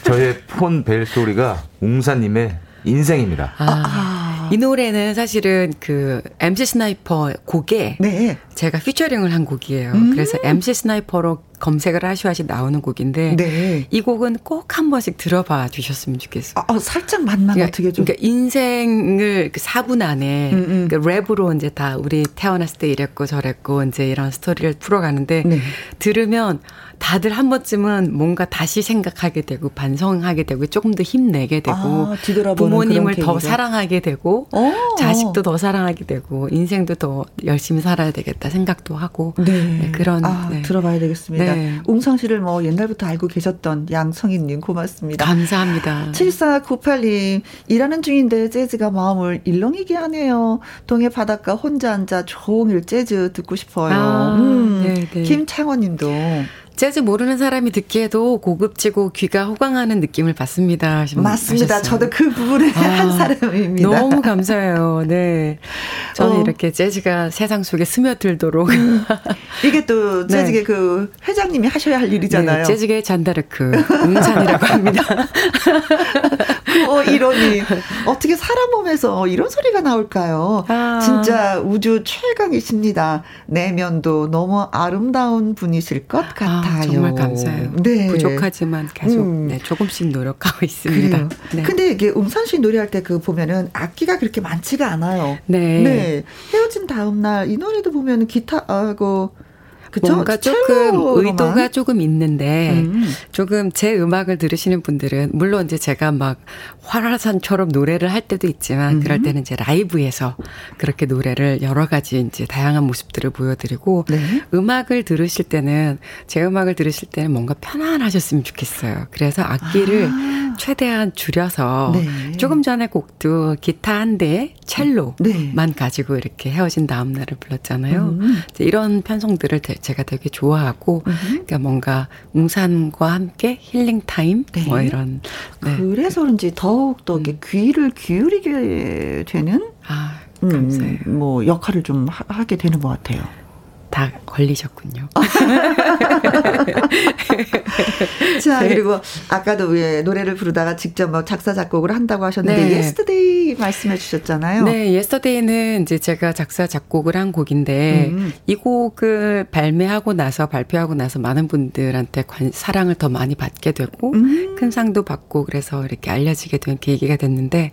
저의 폰 벨 소리가 웅산님의 인생입니다. 아, 아. 이 노래는 사실은 그 MC 스나이퍼 곡에 네. 제가 피처링을 한 곡이에요. 음. 그래서 MC 스나이퍼로 검색을 하셔야지 나오는 곡인데 네. 이 곡은 꼭 한 번씩 들어봐 주셨으면 좋겠어요. 아, 아 살짝 맛만 그러니까, 어떻게 좀. 그러니까 인생을 그 4분 안에 음, 음. 그 랩으로 이제 다 우리 태어났을 때 이랬고 저랬고 이제 이런 스토리를 풀어가는데 네. 들으면 다들 한 번쯤은 뭔가 다시 생각하게 되고 반성하게 되고 조금 더 힘내게 되고 아, 부모님을 더 사랑하게 되고 오. 어. 자식도 더 사랑하게 되고 인생도 더 열심히 살아야 되겠다 생각도 하고 네. 네, 그런 아, 네. 들어봐야 되겠습니다. 네. 웅성 씨를 뭐 옛날부터 알고 계셨던 양성희님 고맙습니다. 감사합니다. 7498님 일하는 중인데 재즈가 마음을 일렁이게 하네요. 동해 바닷가 혼자 앉아 종일 재즈 듣고 싶어요. 아, 음. 네, 네. 김창원님도 재즈 모르는 사람이 듣기에도 고급지고 귀가 호강하는 느낌을 받습니다. 맞습니다. 하셨어요. 저도 그 부분에 아, 한 사람입니다. 너무 감사해요. 네. 저는 어. 이렇게 재즈가 세상 속에 스며들도록. 음. (laughs) 이게 또 네. 재즈계 네. 그 회장님이 하셔야 할 일이잖아요. 네, 재즈계 잔다르크, 웅산이라고 합니다. (laughs) 어, 이러니. 어떻게 사람 몸에서 이런 소리가 나올까요? 아. 진짜 우주 최강이십니다. 내면도 너무 아름다운 분이실 것 같아요. 아, 정말 감사해요. 네. 부족하지만 계속 음. 네, 조금씩 노력하고 있습니다. 네. 근데 이게 음산 씨 노래할 때 그 보면은 악기가 그렇게 많지가 않아요. 네. 네. 헤어진 다음 날 이 노래도 보면은 기타하고 그쵸? 뭔가 조금 의도가 조금 있는데 음. 조금 제 음악을 들으시는 분들은 물론 이제 제가 막 화라산처럼 노래를 할 때도 있지만 음. 그럴 때는 이제 라이브에서 그렇게 노래를 여러 가지 이제 다양한 모습들을 보여드리고 네. 음악을 들으실 때는 제 음악을 들으실 때는 뭔가 편안하셨으면 좋겠어요. 그래서 악기를 아. 최대한 줄여서 네. 조금 전에 곡도 기타 한 대, 첼로만 네. 가지고 이렇게 헤어진 다음 날을 불렀잖아요. 음. 이런 편성들을 제가 되게 좋아하고 음. 그러니까 뭔가 웅산과 함께 힐링 타임 네. 뭐 이런 네. 그래서 그런지 더욱 더 음. 귀를 기울이게 되는 아, 감사해요. 음, 뭐 역할을 좀 하, 게 되는 것 같아요. 다 걸리셨군요. (laughs) 자, 네. 그리고 아까도 왜 노래를 부르다가 직접 뭐 작사, 작곡을 한다고 하셨는데, 네. 예스터데이 말씀해 주셨잖아요. 네, 예스터데이는 이제 제가 작사, 작곡을 한 곡인데, 음. 이 곡을 발매하고 나서, 발표하고 나서 많은 분들한테 관, 사랑을 더 많이 받게 되고, 음. 큰 상도 받고, 그래서 이렇게 알려지게 된 계기가 됐는데,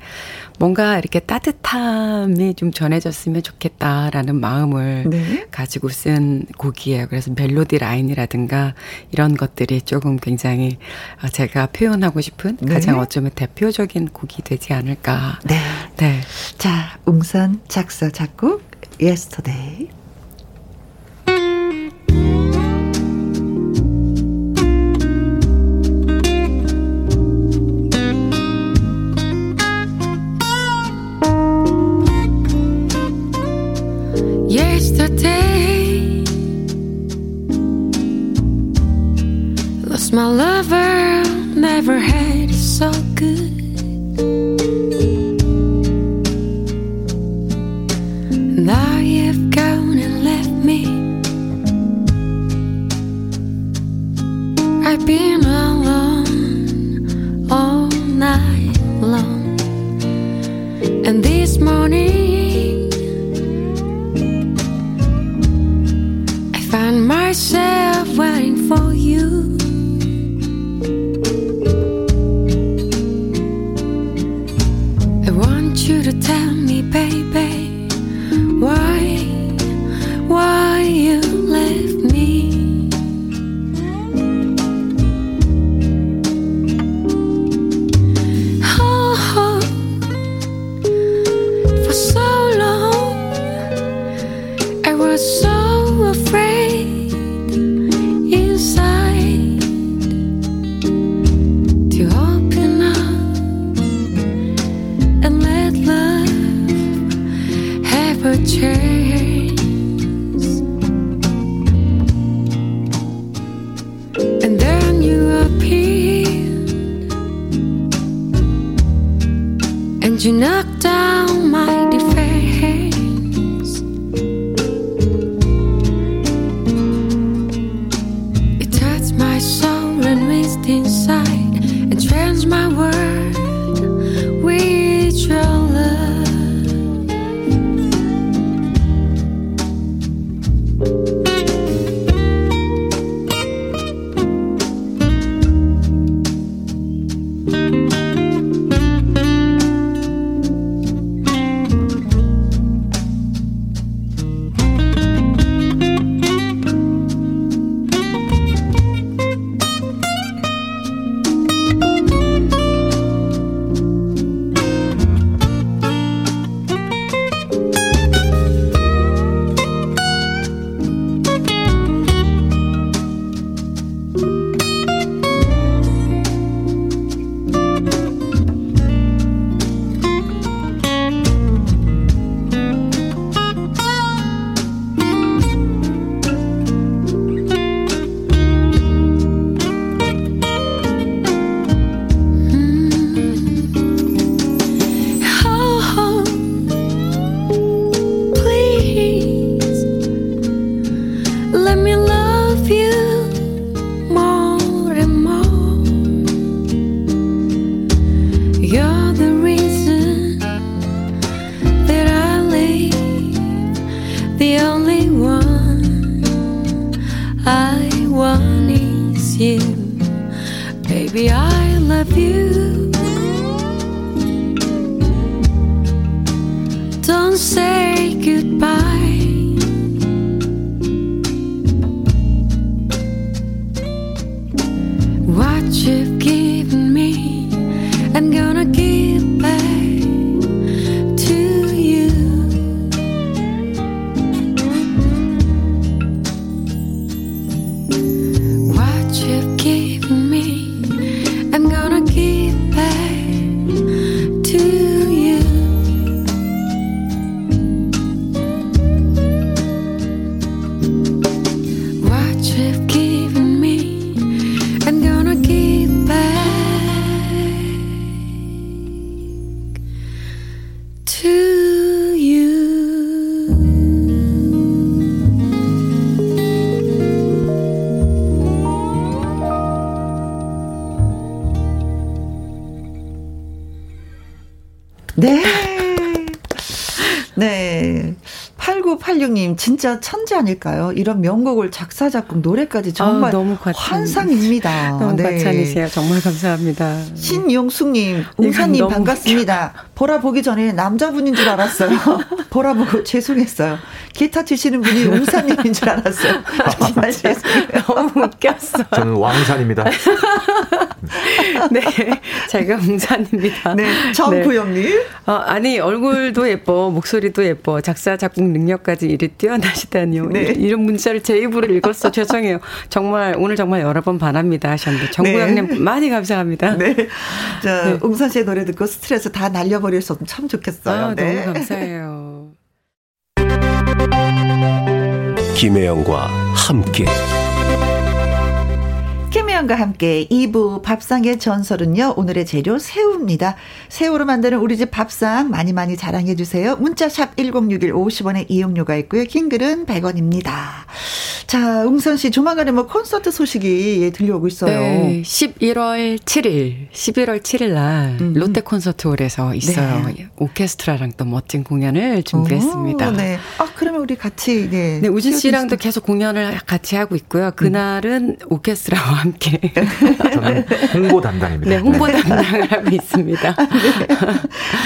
뭔가 이렇게 따뜻함이 좀 전해졌으면 좋겠다라는 마음을 네. 가지고 쓴 곡이에요. 그래서 멜로디 라인이라든가 이런 것들이 조금 굉장히 어, 제가 표현하고 싶은 네. 가장 어쩌면 대표적인 곡이 되지 않을까. 네. 네. 자, 웅산 작사 작곡 Yesterday. My lover never had it so good. Now you've gone and left me. I've been alone all night long, and this morning 진짜 천재 아닐까요? 이런 명곡을 작사, 작곡, 노래까지 정말 아, 너무 환상입니다. 너무 네. 과찬이세요. 정말 감사합니다. 신용숙님, 웅사님 반갑습니다. (laughs) 보라 보기 전에 남자분인 줄 알았어요. (laughs) 보라 보고 죄송했어요. 기타 치시는 분이 웅사님인 줄 알았어요. 정말 죄송해요. 너무 웃겼어. 저는 왕산입니다. (laughs) 네, 제가 웅산입니다. 네, 정구영님. 네. 어, 아니 얼굴도 예뻐, 목소리도 예뻐, 작사 작곡 능력까지 이리 뛰어나시다니요. 네. 이런 문자를 제 입으로 읽었어. 죄송해요. 정말 오늘 정말 여러 번 반합니다 하셨는데 정구영님 네. 많이 감사합니다. 네, 자 네. 웅산 씨의 노래 듣고 스트레스 다 날려 버렸으면 참 좋겠어요. 아, 네. 너무 감사해요. (laughs) 김혜영과 함께. 김혜영과 함께 2부 밥상의 전설은요. 오늘의 재료 새우입니다. 새우로 만드는 우리 집 밥상 많이 많이 자랑해 주세요. 문자샵 1061 50원의 이용료가 있고요. 긴 글은 100원입니다. 자, 웅선 씨 조만간에 뭐 콘서트 소식이 예, 들려오고 있어요. 네, 11월 7일, 11월 7일 날 음. 롯데 콘서트홀에서 있어요. 네. 오케스트라랑 또 멋진 공연을 준비했습니다. 오, 네. 아, 그러면 우리 같이 네. 네, 우진 씨랑도 계속 공연을 같이 하고 있고요. 그날은 음. 오케스트라와 함께. 저는 홍보 담당입니다. 네, 홍보 네. 담당을 하고 있습니다. (laughs) 네.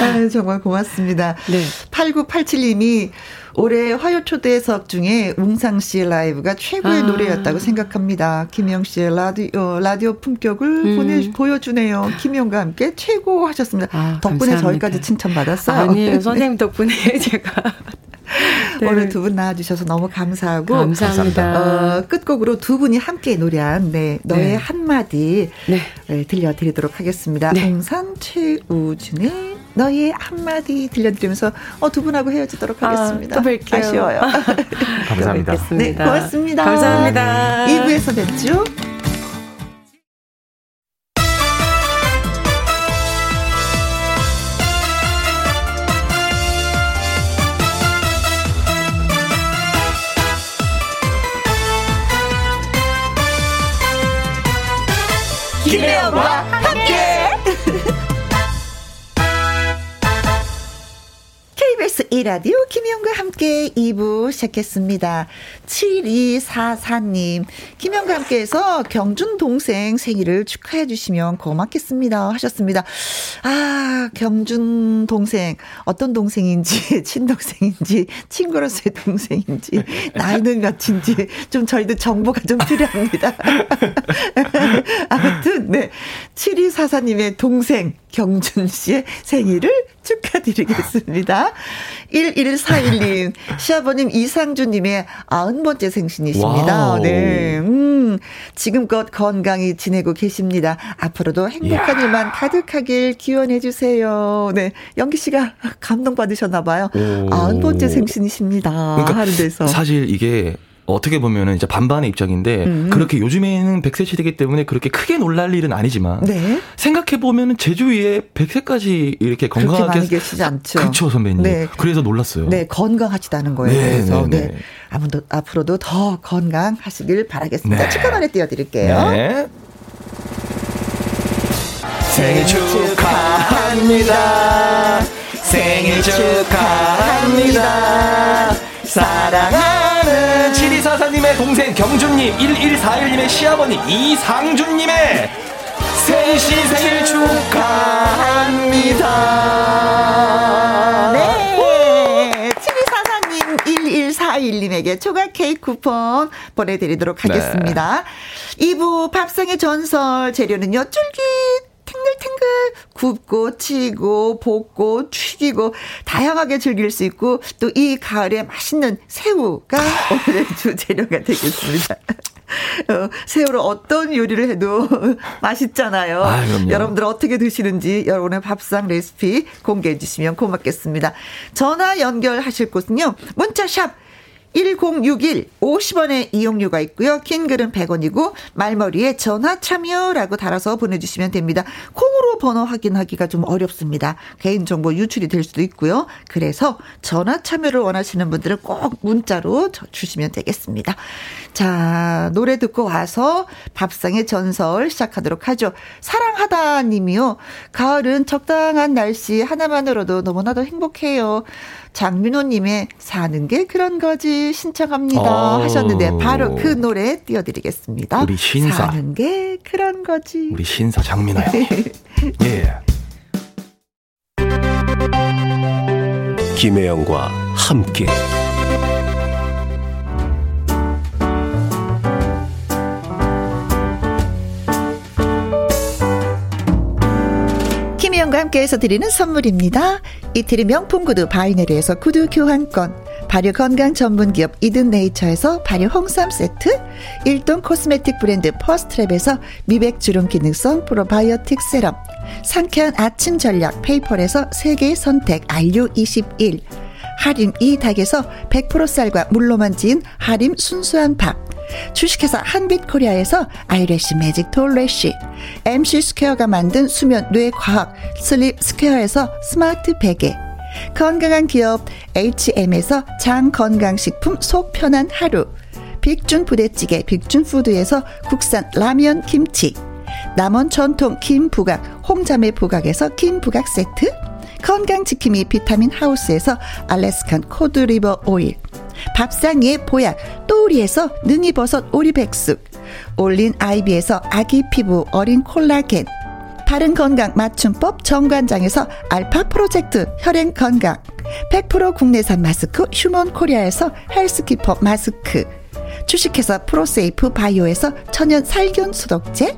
아, 정말 고맙습니다. 네. 8987님이 올해 화요 초대석 중에 웅상 씨의 라이브가 최고의 아. 노래였다고 생각합니다. 김영 씨의 라디오 라디오 품격을 음. 보내 보여주네요. 김영과 함께 최고 하셨습니다. 아, 덕분에 감사합니다. 저희까지 칭찬 받았어요. 아니에요, (laughs) 선생님 덕분에 (laughs) 제가 네. 오늘 두 분 나와주셔서 너무 감사하고 감사합니다. 어, 끝곡으로 두 분이 함께 노래한 네, 너의 네. 한마디 네. 네, 들려드리도록 하겠습니다. 네. 동산 최우준의 너의 한마디 들려드리면서 어, 두 분하고 헤어지도록 아, 하겠습니다. 아, 또 뵐게요. 아쉬워요. (laughs) (laughs) 감사합니다. 네, 고맙습니다. 감사합니다. 2부에서 뵙죠. 1라디오 김영과 함께 2부 시작했습니다. 7244님, 김영과 함께해서 경준 동생 생일을 축하해 주시면 고맙겠습니다. 하셨습니다. 아, 경준 동생, 어떤 동생인지, (laughs) 친동생인지, 친구로서의 동생인지, 나이는 같은지, 좀 저희도 정보가 좀 필요합니다. (laughs) 아무튼, 네. 7244님의 동생, 경준 씨의 생일을 축하드리겠습니다. 1141님, 시아버님 이상주님의 90번째 생신이십니다. 와우. 네. 음, 지금껏 건강히 지내고 계십니다. 앞으로도 행복한 야. 일만 가득하길 기원해주세요. 네. 영기 씨가 감동받으셨나봐요. 90번째 생신이십니다. 그러니까 하는 데서. 사실 이게 어떻게 보면은 이제 반반의 입장인데 음. 그렇게 요즘에는 100세 시대이기 때문에 그렇게 크게 놀랄 일은 아니지만 네. 생각해 보면은 제 주위에 100세까지 이렇게 건강하게 계시지 않죠. 그렇죠, 선배님. 네. 그래서 놀랐어요. 네, 건강하시다는 거예요. 네, 그래서 네, 네. 네. 아무도 앞으로도 더 건강하시길 바라겠습니다. 네. 축하 노래 띄워 드릴게요. 네. 생일 축하합니다. 생일 축하합니다. 사랑하는 7244님의 동생 경준님, 1141님의 시아버님 이상준님의 생신 생일 축하합니다. 네. 7244님, 1141님에게 초각 케이크 쿠폰 보내드리도록 하겠습니다. 네. 2부 밥상의 전설 재료는요, 쫄깃 탱글탱글 굽고 치고 볶고 튀기고 다양하게 즐길 수 있고 또 이 가을에 맛있는 새우가 (laughs) 오늘의 주 재료가 되겠습니다. 어, 새우로 어떤 요리를 해도 (laughs) 맛있잖아요. 아, 여러분들 어떻게 드시는지 여러분의 밥상 레시피 공개해 주시면 고맙겠습니다. 전화 연결하실 곳은요. 문자샵 1061 50원의 이용료가 있고요. 긴 글은 100원이고 말머리에 전화 참여라고 달아서 보내주시면 됩니다. 콩으로 번호 확인하기가 좀 어렵습니다. 개인정보 유출이 될 수도 있고요. 그래서 전화 참여를 원하시는 분들은 꼭 문자로 주시면 되겠습니다. 자 노래 듣고 와서 밥상의 전설 시작하도록 하죠. 사랑하다 님이요. 가을은 적당한 날씨 하나만으로도 너무나도 행복해요. 장민호님의 사는 게 그런 거지 신청합니다 오. 하셨는데 바로 그 노래 띄워드리겠습니다. 우리 신사 사는 게 그런 거지. 우리 신사 장민호요. (laughs) 예. 김혜영과 함께. 김희영과 함께해서 드리는 선물입니다. 이태리 명품 구두 바이네르에서 구두 교환권, 발효 건강 전문 기업 이든 네이처에서 발효 홍삼 세트, 일동 코스메틱 브랜드 퍼스트랩에서 미백 주름 기능성 프로바이오틱 세럼, 상쾌한 아침 전략 페이퍼에서 세계 선택 알류 21, 하림 이 닭에서 100% 쌀과 물로만 지은 하림 순수한 밥, 주식회사 한빛코리아에서 아이래쉬 매직 톨래쉬. MC 스퀘어가 만든 수면 뇌과학 슬립 스퀘어에서 스마트 베개. 건강한 기업 HM에서 장건강식품 속 편한 하루. 빅준 부대찌개 빅준푸드에서 국산 라면 김치. 남원 전통 김부각 홍자매 부각에서 김부각 세트 건강지킴이 비타민 하우스에서 알래스칸 코드리버 오일 밥상의 보약 또우리에서 능이버섯 오리백숙 올린 아이비에서 아기 피부 어린 콜라겐 바른 건강 맞춤법 정관장에서 알파 프로젝트 혈행 건강 100% 국내산 마스크 휴먼 코리아에서 헬스키퍼 마스크 주식회사 프로세이프 바이오에서 천연 살균 소독제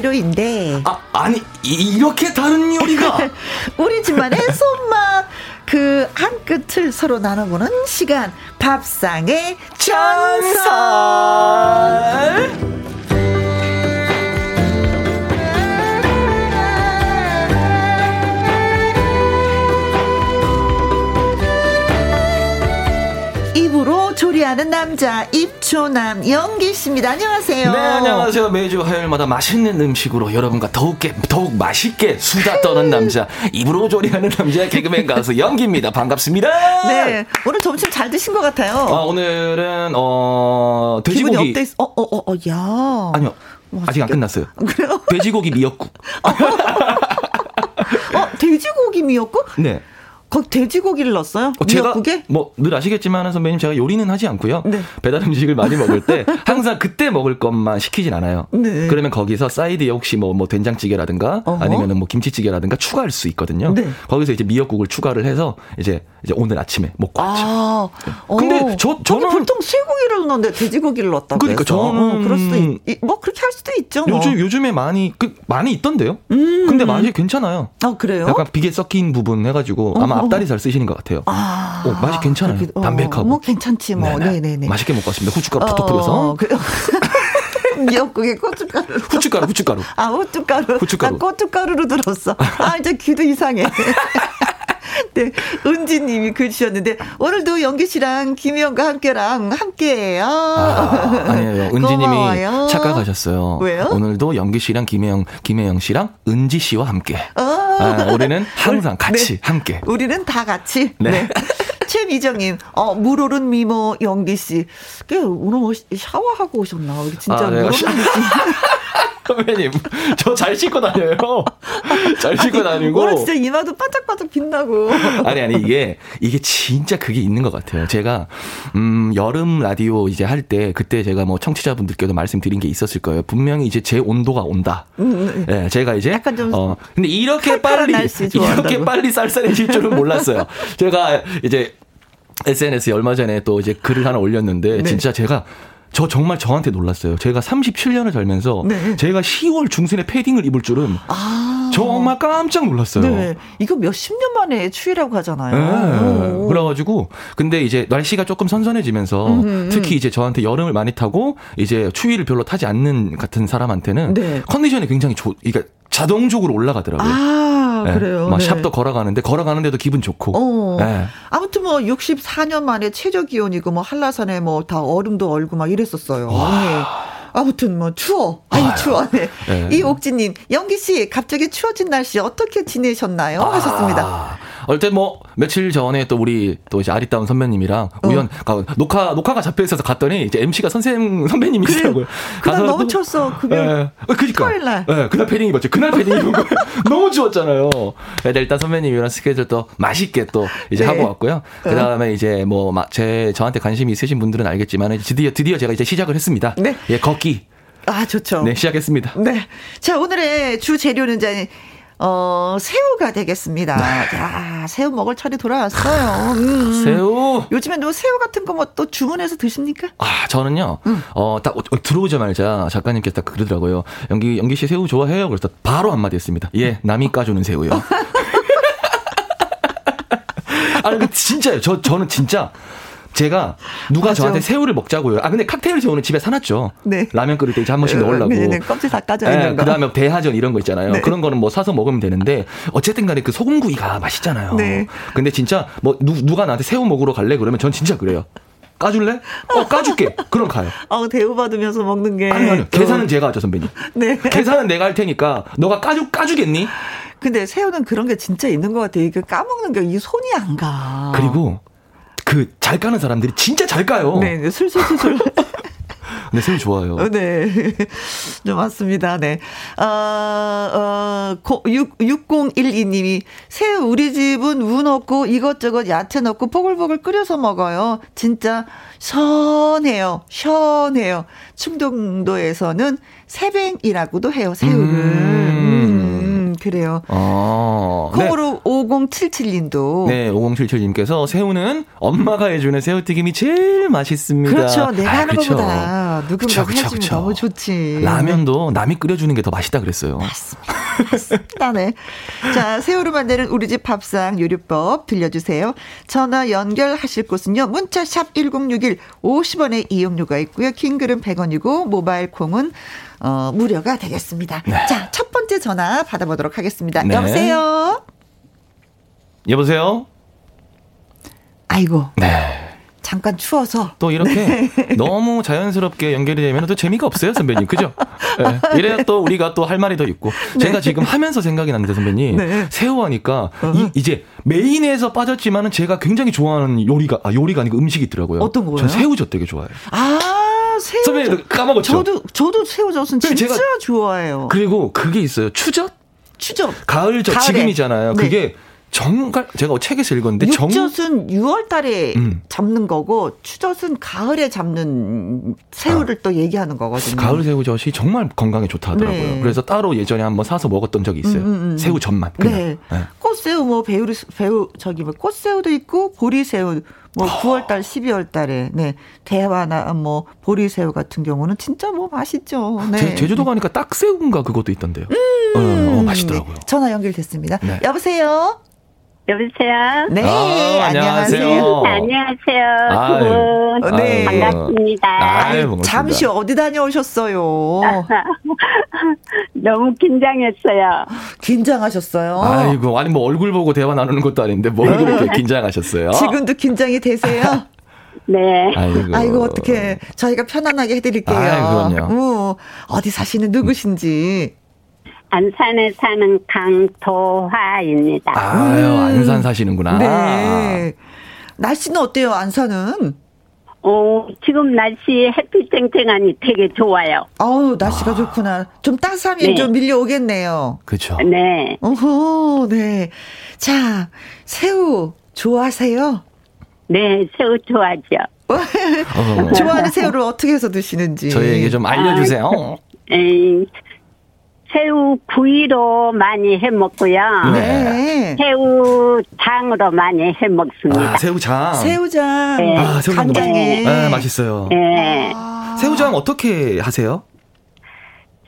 재료인데. 아, 아니, 이렇게 다른 요리가. (laughs) 우리 집만의 손맛. 그 한 끝을 서로 나눠보는 시간. 밥상의 전설. 요리하는 남자 입초남 영기 씨입니다. 안녕하세요. 네, 안녕하세요. 매주 화요일마다 맛있는 음식으로 여러분과 더욱게 더욱 맛있게 수다 떠는 남자 입으로 조리하는 남자 개그맨 가수 영기입니다. 반갑습니다. 네, 오늘 점심 잘 드신 것 같아요. 아, 오늘은 어 돼지고기. 기분이 어땠? 어어어 어, 어, 야. 아니요. 아직 안 끝났어요. 그래요? 돼지고기 미역국. (laughs) 어, 돼지고기 미역국? 네. 거기 돼지고기를 넣었어요? 어, 제가 뭐늘 아시겠지만 선배님 제가 요리는 하지 않고요. 네. 배달 음식을 많이 먹을 때 (laughs) 항상 그때 먹을 것만 시키진 않아요. 네. 그러면 거기서 사이드에 혹시 뭐, 뭐 된장찌개라든가 어허. 아니면은 뭐 김치찌개라든가 추가할 수 있거든요. 네. 거기서 이제 미역국을 추가를 해서 이제 이제 오늘 아침에 먹고 왔죠. 아, 네. 근데 저 저는 보통 쇠고기를 넣는데 돼지고기를 넣었다고 그러니까 저는 어, 그럴 수도 있, 뭐 그렇게 할 수도 있죠. 뭐. 요즘 요즘에 많이 그 많이 있던데요. 음. 근데 맛이 괜찮아요. 아 그래요? 약간 비계 섞인 부분 해가지고 아마 어, 어. 앞다리 살 쓰시는 것 같아요. 아, 오, 맛이 괜찮아요. 그렇게, 어, 담백하고. 뭐 괜찮지 뭐. 네네. 네네. 맛있게 먹고 왔습니다. 후춧가루 푸톡 뿌려서. 그, (laughs) 미역국에 고춧가루. 후춧가루, 후춧가루. 아, 후춧가루. 후춧가루. 아, 고춧가루로 들었어. 아, 이제 귀도 이상해. (laughs) (laughs) 네, 은지님이 글 주셨는데 오늘도 영기 씨랑 김희영과 함께랑 함께해요. 아, 아니에요. (laughs) 은지님이 착각하셨어요. 왜요? 오늘도 영기 씨랑 김혜영, 김혜영 씨랑 은지 씨와 함께. 어. 아, 우리는 (laughs) 항상 같이 네. 함께. 우리는 다 같이. 네. 네. 최미정님, 어, 물 오른 미모 영기 씨. 그 오늘 뭐 샤워하고 오셨나? 진짜 아, 네. 물 오른 선배님, (laughs) 저 잘 씻고 다녀요. (laughs) 잘 씻고 다니고. 오늘 진짜 이마도 반짝반짝 빛나고. 아니, 아니, 이게, 이게 진짜 그게 있는 것 같아요. 제가, 음, 여름 라디오 이제 할 때, 그때 제가 뭐 청취자분들께도 말씀드린 게 있었을 거예요. 분명히 이제 제 온도가 온다. 음, 예, 네, 제가 이제. 약간 좀. 어, 근데 이렇게 빨리, 이렇게 빨리 쌀쌀해질 줄은 몰랐어요. 제가 이제 SNS에 얼마 전에 또 이제 글을 하나 올렸는데, 네. 진짜 제가 저 정말 저한테 놀랐어요. 제가 37년을 살면서 네. 제가 10월 중순에 패딩을 입을 줄은 아. 정말 깜짝 놀랐어요. 네. 이거 몇십 년 만에 추위라고 하잖아요. 네. 그래가지고 근데 이제 날씨가 조금 선선해지면서 음흠. 특히 이제 저한테 여름을 많이 타고 이제 추위를 별로 타지 않는 같은 사람한테는 네. 컨디션이 굉장히 좋, 그러니까 자동적으로 올라가더라고요. 아, 네. 그래요. 막 네. 샵도 걸어가는데 걸어가는데도 기분 좋고. 어. 네. 아무튼 뭐 64년 만에 최저 기온이고 뭐 한라산에 뭐 다 얼음도 얼고 막 이랬었어요. 네. 아무튼 뭐 추워. 아이 아유. 추워. 네. 네. 이옥진님, 영기 씨 갑자기 추워진 날씨 어떻게 지내셨나요? 아. 하셨습니다. 어쨌든 뭐 며칠 전에 또 우리 또 이제 아리따운 선배님이랑 어. 우연 가, 녹화 녹화가 잡혀 있어서 갔더니 이제 MC가 선생 선배님이시더라고요. 그날 너무 췄어. 그게 예. 그러니까. 토요일 날. 예, 그날 패딩 입었죠. 그날 패딩 입은 거 (laughs) 너무 추웠잖아요. 네, 일단 선배님이랑 스케줄 또 맛있게 또 이제 네. 하고 왔고요. 어. 그다음에 이제 뭐 제 저한테 관심이 있으신 분들은 알겠지만 드디어 드디어 제가 이제 시작을 했습니다. 네. 예, 걷기. 아, 좋죠. 네, 시작했습니다. 네. 자, 오늘의 주 재료는 이제 어, 새우가 되겠습니다. 네. 자, 새우 먹을 차례 돌아왔어요. 음. 새우. 요즘에 너 새우 같은 거 뭐 또 주문해서 드십니까? 아, 저는요. 음. 어, 딱 어, 들어오자마자 작가님께서 딱 그러더라고요. 연기 연기 씨 새우 좋아해요? 그래서 바로 한마디 했습니다. 예, 남이 까주는 새우요. (laughs) 아니, 그 진짜요. 저 저는 진짜 제가 누가 맞아. 저한테 새우를 먹자고요. 아 근데 칵테일 새우는 집에 사놨죠. 네. 라면 끓일 때 이제 한 번씩 넣으려고. 네, 네, 껍질 다 까져 있는 네, 거. 그다음에 대하전 이런 거 있잖아요. 네. 그런 거는 뭐 사서 먹으면 되는데 어쨌든 간에 그 소금구이가 맛있잖아요. 네. 근데 진짜 뭐 누, 누가 나한테 새우 먹으러 갈래 그러면 전 진짜 그래요. 까줄래? 어, 까줄게. 그럼 가요. (laughs) 어, 대우받으면서 먹는 게. 아니, 아니. 계산은 제가 하죠, 선배님. 네. 계산은 내가 할 테니까, 너가 까주, 까주겠니? 근데 새우는 그런 게 진짜 있는 것 같아요. 이게 까먹는 게 이 손이 안 가. 그리고, 그 잘 까는 사람들이 진짜 잘 까요. 네, (laughs) 네 술술술술. 네, 새우 좋아요. 네. 좀 맞습니다. 네. 어, 어, 6, 6012님이 새우 우리 집은 우 넣고 이것저것 야채 넣고 보글보글 끓여서 먹어요. 진짜 시원해요. 시원해요. 충동도에서는 새뱅이라고도 해요, 새우를. 음. 그래요. 어, 콩으로 네. 5077님도. 네, 5077님께서 새우는 엄마가 해주는 새우튀김이 제일 맛있습니다. 그렇죠. 내가 아, 하는 그쵸. 것보다 누군가 해주면. 너무 좋지. 라면도 남이 끓여주는 게 더 맛있다 그랬어요. 맞습니다. 맞습니다. 네. 자, 새우로 만드는 우리 집 밥상 요리법 들려주세요. 전화 연결하실 곳은요. 문자샵 1061 50원의 이용료가 있고요. 킹글은 100원이고 모바일 콩은 어, 무료가 되겠습니다. 네. 자, 첫 번째 전화 받아보도록 하겠습니다. 네. 여보세요? 여보세요? 아이고. 네. 잠깐 추워서. 또 이렇게 네. (laughs) 너무 자연스럽게 연결이 되면 또 재미가 없어요, 선배님. 그죠? 네. 이래야 또 우리가 또 할 말이 더 있고. 네. 제가 지금 하면서 생각이 났는데, 선배님. 네. 새우 하니까 이, 이제 메인에서 빠졌지만은 제가 굉장히 좋아하는 요리가, 아, 요리가 아니고 음식이 있더라고요. 어떤 거요? 전 새우젓 되게 좋아해요. 아. 새우. 선배님 까먹었죠. 저도 저도 새우젓은 진짜 좋아해요. 그리고 그게 있어요. 추젓? 추젓. 가을젓 가을에. 지금이잖아요. 네. 그게 정갈 제가 책에서 읽었는데 육젓은 6월 달에 음. 잡는 거고 추젓은 가을에 잡는 새우를 아. 또 얘기하는 거거든요. 가을 새우젓이 정말 건강에 좋다 하더라고요. 네. 그래서 따로 예전에 한번 사서 먹었던 적이 있어요. 음, 음, 음. 새우젓만. 네. 네. 꽃새우 뭐 배우 배우 저기 뭐 꽃새우도 있고 보리새우 뭐 9월 달, 12월 달에 네. 대화나 뭐 보리새우 같은 경우는 진짜 뭐 맛있죠. 네. 제, 주도 가니까 딱새우인가 그것도 있던데요. 음. 어, 어, 맛있더라고요. 네. 전화 연결됐습니다. 네. 여보세요? 여보세요? 네, 아, 안녕하세요. 안녕하세요. 아유, 두 분. 네. 반갑습니다. 아유, 잠시 어디 다녀오셨어요? (laughs) 너무 긴장했어요. 긴장하셨어요? 아이고, 아니, 뭐 얼굴 보고 대화 나누는 것도 아닌데 뭘 그렇게 긴장하셨어요? 지금도 긴장이 되세요? (laughs) 네. 아이고, 아이고 어떻게 저희가 편안하게 해드릴게요. 아이, 그럼요. 어, 어디 사시는 누구신지. 안산에 사는 강도화입니다. 아유, 안산 사시는구나. 네. 날씨는 어때요, 안산은? 어, 지금 날씨 햇빛 쨍쨍하니 되게 좋아요. 어우, 날씨가 아. 좋구나. 좀 따스함이 네. 좀 밀려오겠네요. 그렇죠. 네. 어허, 네. 자, 새우 좋아하세요? 네, 새우 좋아하죠. 어. (laughs) 좋아하는 새우를 어떻게 해서 드시는지. 저희에게 좀 알려주세요. 아, 에이, 새우 구이로 많이 해 먹고요. 네. 새우 장으로 많이 해 먹습니다. 아, 새우장. 새우장. 네. 아, 새우장 간장에. 네, 맛있어요. 네. 아. 새우장 어떻게 하세요?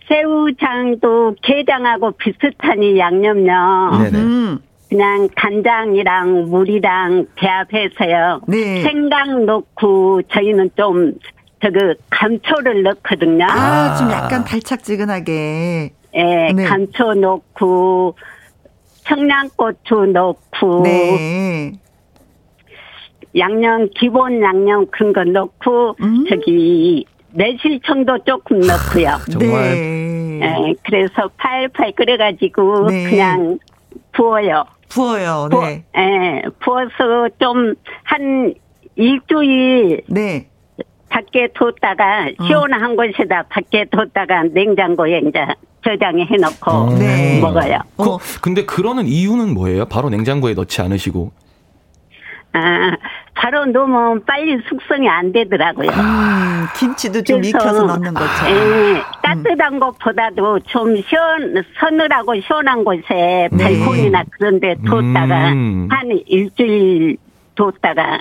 새우장도 게장하고 비슷하니 양념요. 네네. 음. 그냥 간장이랑 물이랑 배합해서요. 네. 생강 넣고 저희는 좀 저그 감초를 넣거든요. 아, 좀 약간 달짝지근하게. 예, 네. 감초 넣고 청양고추 넣고 네. 양념 기본 양념 그런 거 넣고 음. 저기 매실청도 조금 넣고요. 정말. 네. 예, 그래서 팔팔 끓여가지고 네. 그냥 부어요. 부어요. 네. 부, 예, 부어서 좀 한 일주일. 네. 밖에 뒀다가 어. 시원한 곳에다 밖에 뒀다가 냉장고에 이제 저장해 해놓고 어. 네. 먹어요. 그, 근데 그러는 이유는 뭐예요? 바로 냉장고에 넣지 않으시고? 아, 바로 넣으면 빨리 숙성이 안 되더라고요. 음, 김치도 좀 익혀서 넣는 거죠. 예, 따뜻한 음. 것보다도 좀 시원, 서늘하고 시원한 곳에 네. 발코니나 그런 데 뒀다가 음. 한 일주일 뒀다가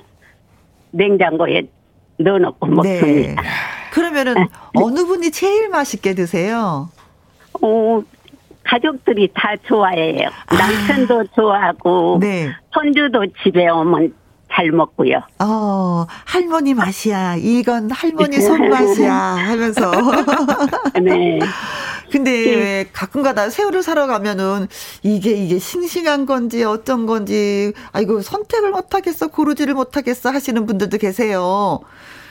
냉장고에 넣어놓고 네. 먹습니다. 그러면은 네. 어느 분이 제일 맛있게 드세요? 어, 가족들이 다 좋아해요. 아. 남편도 좋아하고 네. 손주도 집에 오면 잘 먹고요. 어, 할머니 맛이야. 이건 할머니 손맛이야. (laughs) 하면서. (laughs) 네. 근데 네. 왜 가끔가다 새우를 사러 가면은 이게 이게 싱싱한 건지 어떤 건지 아이고 선택을 못 하겠어 고르지를 못 하겠어 하시는 분들도 계세요.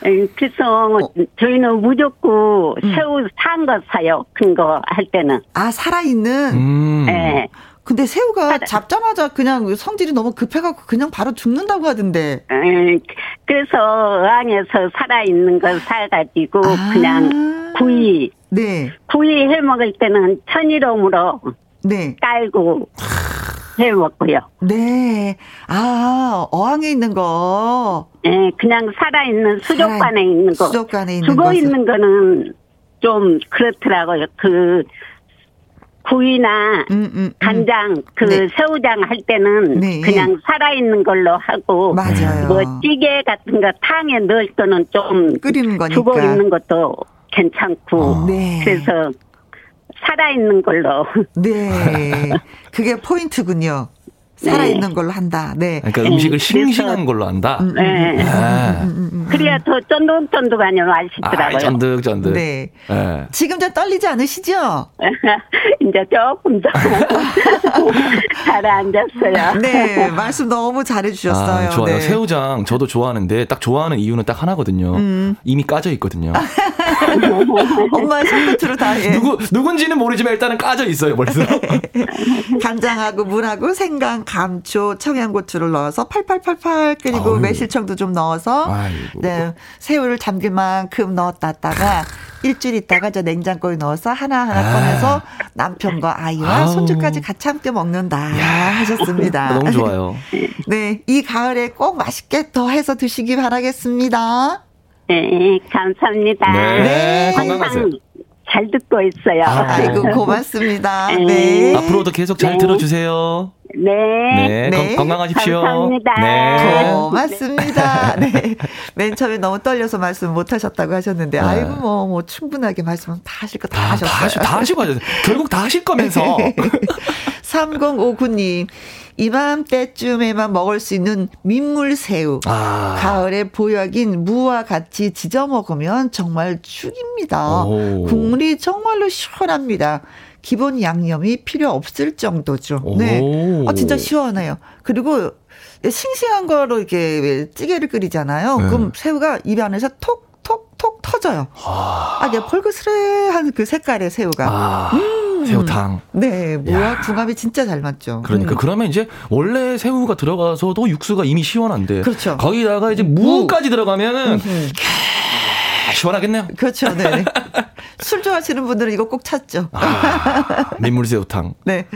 그래서 어. 저희는 무조건 음. 새우 산 거 사요. 큰 거 할 때는. 아 살아있는. 음. 네. 근데 새우가 잡자마자 그냥 성질이 너무 급해갖고 그냥 바로 죽는다고 하던데. 그래서 어항에서 살아있는 걸 사가지고 아. 그냥 구이. 네. 구이 해 먹을 때는 천일염으로 네. 깔고 해 먹고요. 네. 아, 어항에 있는 거. 네, 그냥 살아있는 수족관에 있는 거. 수족관에 있는 거. 죽어 있는 거는 좀 그렇더라고요. 그 구이나 음, 음, 음. 간장 그 네. 새우장 할 때는 네. 그냥 살아있는 걸로 하고 맞아요. 뭐 찌개 같은 거 탕에 넣을 거는 좀 끓이는 거니까 죽어 있는 것도 괜찮고 어. 네. 그래서 살아있는 걸로 (laughs) 네 그게 포인트군요. 살아있는 네. 걸로 한다. 네. 그러니까 음식을 싱싱한 걸로 한다. 음, 음, 네. 아. 음, 그래야 더 쫀득쫀득하니 맛있더라고요. 아, 쫀득쫀득. 네. 네. 지금 좀 떨리지 않으시죠? (laughs) 이제 조금 더 (laughs) 가라앉았어요. 네. 말씀 너무 잘해주셨어요. 아, 좋아요. 네. 새우장 저도 좋아하는데 딱 좋아하는 이유는 딱 하나거든요. 음. 이미 까져 있거든요. (laughs) 엄마의 손끝으로 다 해. 누구, 누군지는 모르지만 일단은 까져 있어요, 벌써. (laughs) 간장하고 물하고 생강, 감초, 청양고추를 넣어서 팔팔팔팔 끓이고 아유. 매실청도 좀 넣어서 아이고. 네, 새우를 잠길 만큼 넣었다가 일주일 있다가 저 냉장고에 넣어서 하나하나 아. 꺼내서 남편과 아이와 아우. 손주까지 같이 함께 먹는다 야. 하셨습니다. 너무 좋아요. (laughs) 네, 이 가을에 꼭 맛있게 더 해서 드시기 바라겠습니다. 네, 감사합니다. 네, 네. 건강하세요. 잘 듣고 있어요. 아, 이고 (laughs) 고맙습니다. 네. 네. 앞으로도 계속 잘 네. 들어주세요. 네. 네. 네. 건, 강하십시오 감사합니다. 네. 고맙습니다. (laughs) 네. 맨 처음에 너무 떨려서 말씀 못 하셨다고 하셨는데, 네. 아이고, 뭐, 뭐, 충분하게 말씀 다 하실 거 다 하셨어요. 다, 하시, 다 하시고 하셨어요. 결국 다 하실 거면서. (laughs) 3059님. 이맘때쯤에만 먹을 수 있는 민물새우. 아. 가을에 보약인 무와 같이 지져 먹으면 정말 죽입니다. 오. 국물이 정말로 시원합니다. 기본 양념이 필요 없을 정도죠. 네. 아, 진짜 시원해요. 그리고 싱싱한 거로 이렇게 찌개를 끓이잖아요. 네. 그럼 새우가 입 안에서 톡, 터져요. 아, 아 이게 펄그스레한 그 색깔의 새우가. 아. 음, 새우탕. 네, 뭐야 궁합이 진짜 잘 맞죠. 그러니까 음. 그러면 이제 원래 새우가 들어가서도 육수가 이미 시원한데. 그렇죠. 거기다가 이제 무까지 들어가면은 시원하겠네요. 그렇죠. 네. (laughs) 술 좋아하시는 분들은 이거 꼭 찾죠. 아, 민물새우탕. (laughs) 네.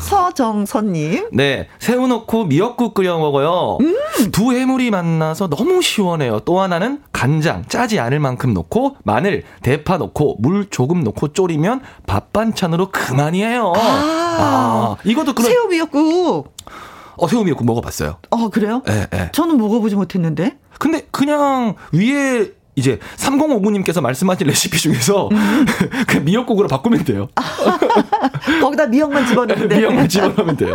서정선님. 네. 새우 넣고 미역국 끓여 먹어요. 음. 두 해물이 만나서 너무 시원해요. 또 하나는 간장 짜지 않을 만큼 넣고 마늘, 대파 넣고 물 조금 넣고 졸이면 밥 반찬으로 그만이에요. 아, 아 이것도 그런 새우 미역국. 어, 새우 미역국 먹어봤어요. 어, 그래요? 네, 네. 저는 먹어보지 못했는데. 근데 그냥 위에 이제 3059님께서 말씀하신 레시피 중에서 (laughs) 음. 그 미역국으로 바꾸면 돼요. (laughs) 거기다 (laughs) 미역만 집어넣으면 돼요. 미역만 집어넣으면 돼요.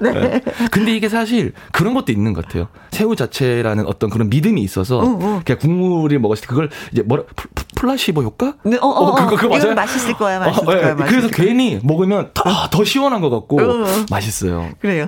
네. 네. 근데 이게 사실 그런 것도 있는 것 같아요. 새우 자체라는 어떤 그런 믿음이 있어서 응, 응. 그냥 국물을 먹었을 때 그걸 이제 뭐라 플라시보 효과? 네, 어, 어, 어, 그거, 그거 맞아요? 맛있을 거야, 맛있을 어, 네. 거야. 맛있을 그래서 거야. 괜히 먹으면 더, 더 시원한 것 같고 어. 맛있어요. 그래요.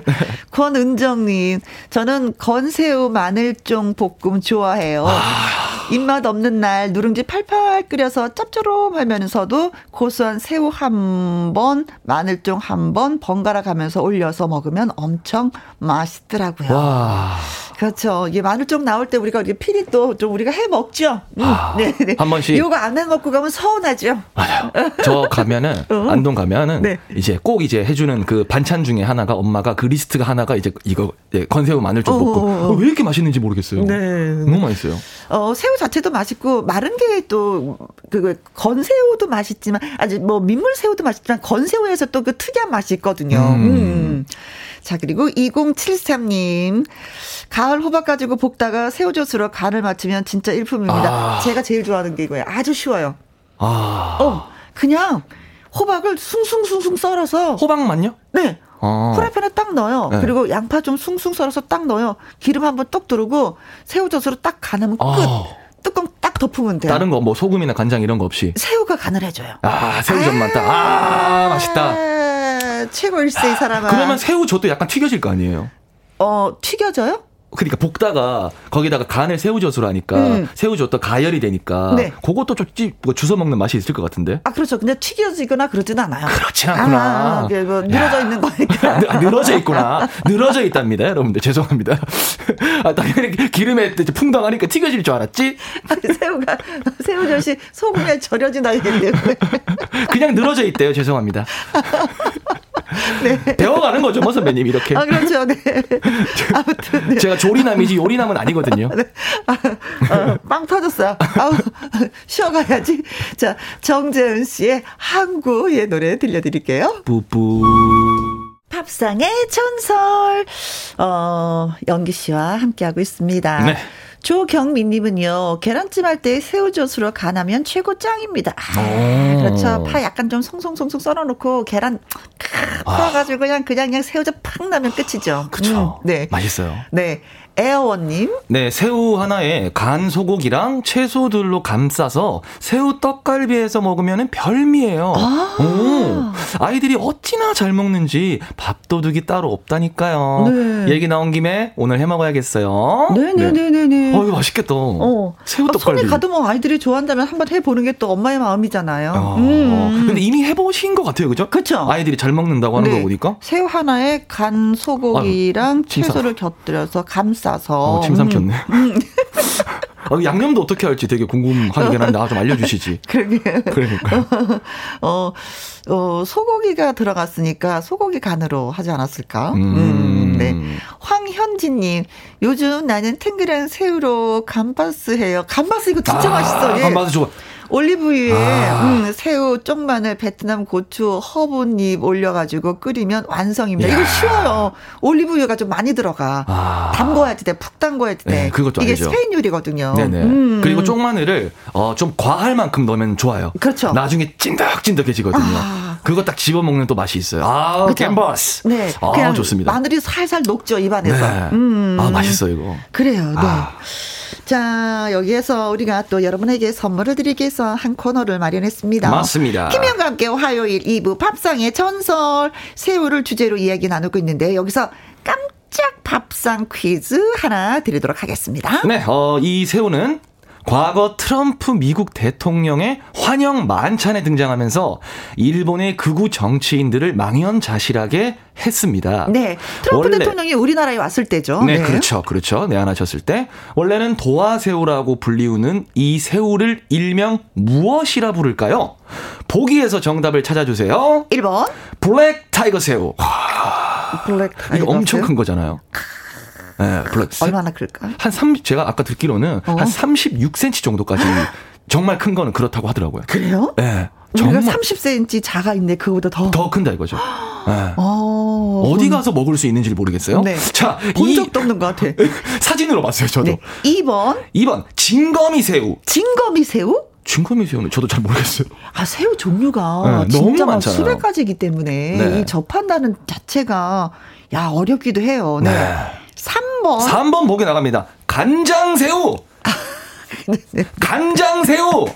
권은정님, 저는 건새우 마늘종 볶음 좋아해요. 아. 입맛 없는 날 누룽지 팔팔 끓여서 짭조름하면서도 고소한 새우 한 번, 마늘종 한 번 번갈아 가면서 올려서 먹으면 엄청 맛있더라고요. 와. 그렇죠. 이게 마늘종 나올 때 우리가 이게 피리 또 좀 우리가 해 먹죠. 음. 아, 네, 네. 한 번씩. 이거 안 해 먹고 가면 서운하죠. 맞아요. 저 가면은 (laughs) 어? 안동 가면은 네. 이제 꼭 이제 해주는 그 반찬 중에 하나가 엄마가 그 리스트가 하나가 이제 이거 예, 건새우 볶음. 어, 어, 왜 이렇게 맛있는지 모르겠어요. 네. 너무 맛있어요. 어 새우 자체도 맛있고 마른 게 또 그 건새우도 맛있지만 아직 뭐 민물 새우도 맛있지만 건새우에서 또 그 특이한 맛이 있거든요. 음. 음. 자, 그리고 2073님. 가을 호박 가지고 볶다가 새우젓으로 간을 맞추면 진짜 일품입니다. 아. 제가 제일 좋아하는 게 이거예요. 아주 쉬워요. 아. 어, 그냥 호박을 숭숭숭숭 썰어서. 호박만요? 네. 아. 프라이팬에 딱 넣어요. 네. 그리고 양파 좀 숭숭 썰어서 딱 넣어요. 기름 한번 똑 두르고 새우젓으로 딱 간하면 끝. 아. 뚜껑 딱 덮으면 돼요. 다른 거 뭐 소금이나 간장 이런 거 없이. 새우가 간을 해줘요. 아 새우젓만 딱. 아 맛있다. 최고일세 이 사람아. 그러면 새우 젓도 약간 튀겨질 거 아니에요? 어 튀겨져요? 그러니까 볶다가 거기다가 간을 새우젓으로 하니까 음. 새우젓도 가열이 되니까 네. 그것도 좀 찌, 뭐 주워 먹는 맛이 있을 것 같은데. 아 그렇죠. 그냥 튀겨지거나 그러진 않아요. 그렇지 않구나. 아, 뭐 늘어져 야. 있는 거니까. (laughs) 늘어져 있구나. 늘어져 있답니다, 여러분들 죄송합니다. (laughs) 아 당연히 기름에 풍덩하니까 튀겨질 줄 알았지. 아, 새우가 (laughs) 새우젓이 소금에 절여진 때문에. 그냥 늘어져 있대요. 죄송합니다. 네. 배워가는 거죠, 뭐 선배님 이렇게. 아 그렇죠. 네. 아무튼 네. 제가 조리남이지 요리남은 아니거든요. (laughs) 네. 아, 아, 빵 터졌어요. 아우 쉬어가야지. 자 정재은 씨의 항구의 노래 들려드릴게요. 뿌뿌. 팝상의 전설 어 연기 씨와 함께하고 있습니다. 네. 조경민님은요, 계란찜 할 때 새우젓으로 간하면 최고 짱입니다. 아, 그렇죠. 파 약간 좀 송송송송 썰어놓고 계란 풀어가지고 그냥 그냥 그냥 새우젓 팍 나면 끝이죠. 그렇죠. 음, 네. 맛있어요. 네. 에어원님. 네, 새우 하나에 간 소고기랑 채소들로 감싸서 새우 떡갈비에서 먹으면 별미예요. 아~ 오, 아이들이 어찌나 잘 먹는지 밥도둑이 따로 없다니까요. 네. 얘기 나온 김에 오늘 해 먹어야겠어요. 네네네네네. 네, 네. 어, 이거 맛있겠다. 어. 새우 떡갈비. 아, 손에 가도 뭐 아이들이 좋아한다면 한번 해보는 게 또 엄마의 마음이잖아요. 어, 음. 근데 이미 해보신 것 같아요, 그죠? 그렇죠. 아이들이 잘 먹는다고 하는 네. 거 보니까. 새우 하나에 간 소고기랑 아, 채소를 곁들여서 감싸 싸서. 어, 침 삼켰네. 음. 어, (laughs) 양념도 어떻게 할지 되게 궁금하긴 한데, 아, 좀 알려주시지. (laughs) 그러게. 그러니까. (laughs) 어, 어, 소고기가 들어갔으니까 소고기 간으로 하지 않았을까? 음. 음 네. 황현진님, 요즘 나는 탱글한 새우로 감바스 해요. 감바스 이거 진짜 아, 맛있어. 예. 감바스 좋아. 올리브유에 아. 음, 새우, 쪽마늘, 베트남 고추, 허브잎 올려가지고 끓이면 완성입니다. 야. 이거 쉬워요. 올리브유가 좀 많이 들어가. 아. 담궈야지 돼. 푹 담궈야지 돼. 네, 그것도 이게 알죠. 스페인 요리거든요. 네네. 음. 그리고 쪽마늘을 어, 좀 과할 만큼 넣으면 좋아요. 그렇죠. 나중에 찐득찐득해지거든요. 아. 그거 딱 집어 먹는 또 맛이 있어요. 아? 캔버스. 네. 아, 좋습니다. 마늘이 살살 녹죠 입안에서. 네. 음. 아, 맛있어요 이거. 그래요. 네. 아. 자, 여기에서 우리가 또 여러분에게 선물을 드리기 위해서 한 코너를 마련했습니다. 맞습니다. 김현과 함께 화요일 2부 밥상의 전설 새우를 주제로 이야기 나누고 있는데 여기서 깜짝 밥상 퀴즈 하나 드리도록 하겠습니다. 네, 어, 이 새우는 과거 트럼프 미국 대통령의 환영 만찬에 등장하면서 일본의 극우 정치인들을 망연자실하게 했습니다. 네. 트럼프 원래, 대통령이 우리나라에 왔을 때죠. 네, 네, 그렇죠. 그렇죠. 내한하셨을 때. 원래는 도화새우라고 불리우는 이 새우를 일명 무엇이라 부를까요? 보기에서 정답을 찾아주세요. 1번. 블랙 타이거 새우. 블랙 타이거 이거 엄청 큰 거잖아요. 네, 블랙. 얼마나 클까? 한 3, 제가 아까 듣기로는 어? 한 36cm 정도까지 정말 큰 거는 그렇다고 하더라고요. 그래요? 네. 정말 30cm 자가 있네. 그거보다 더. 더 큰다 이거죠. 네. 어, 어디 가서 먹을 수 있는지를 모르겠어요. 네. 자, 본 적도 없는 것 같아. (laughs) 사진으로 봤어요, 저도. 네. 2번. 2번. 진거미 새우. 진거미 새우? 진거미 새우는 저도 잘 모르겠어요. 아, 새우 종류가 네, 진짜 너무 많잖아요. 수백 가지이기 때문에 네. 이 접한다는 자체가 야, 어렵기도 해요. 네. 네. 3번. 3번 보기 나갑니다. 간장새우. (laughs) 간장 새우.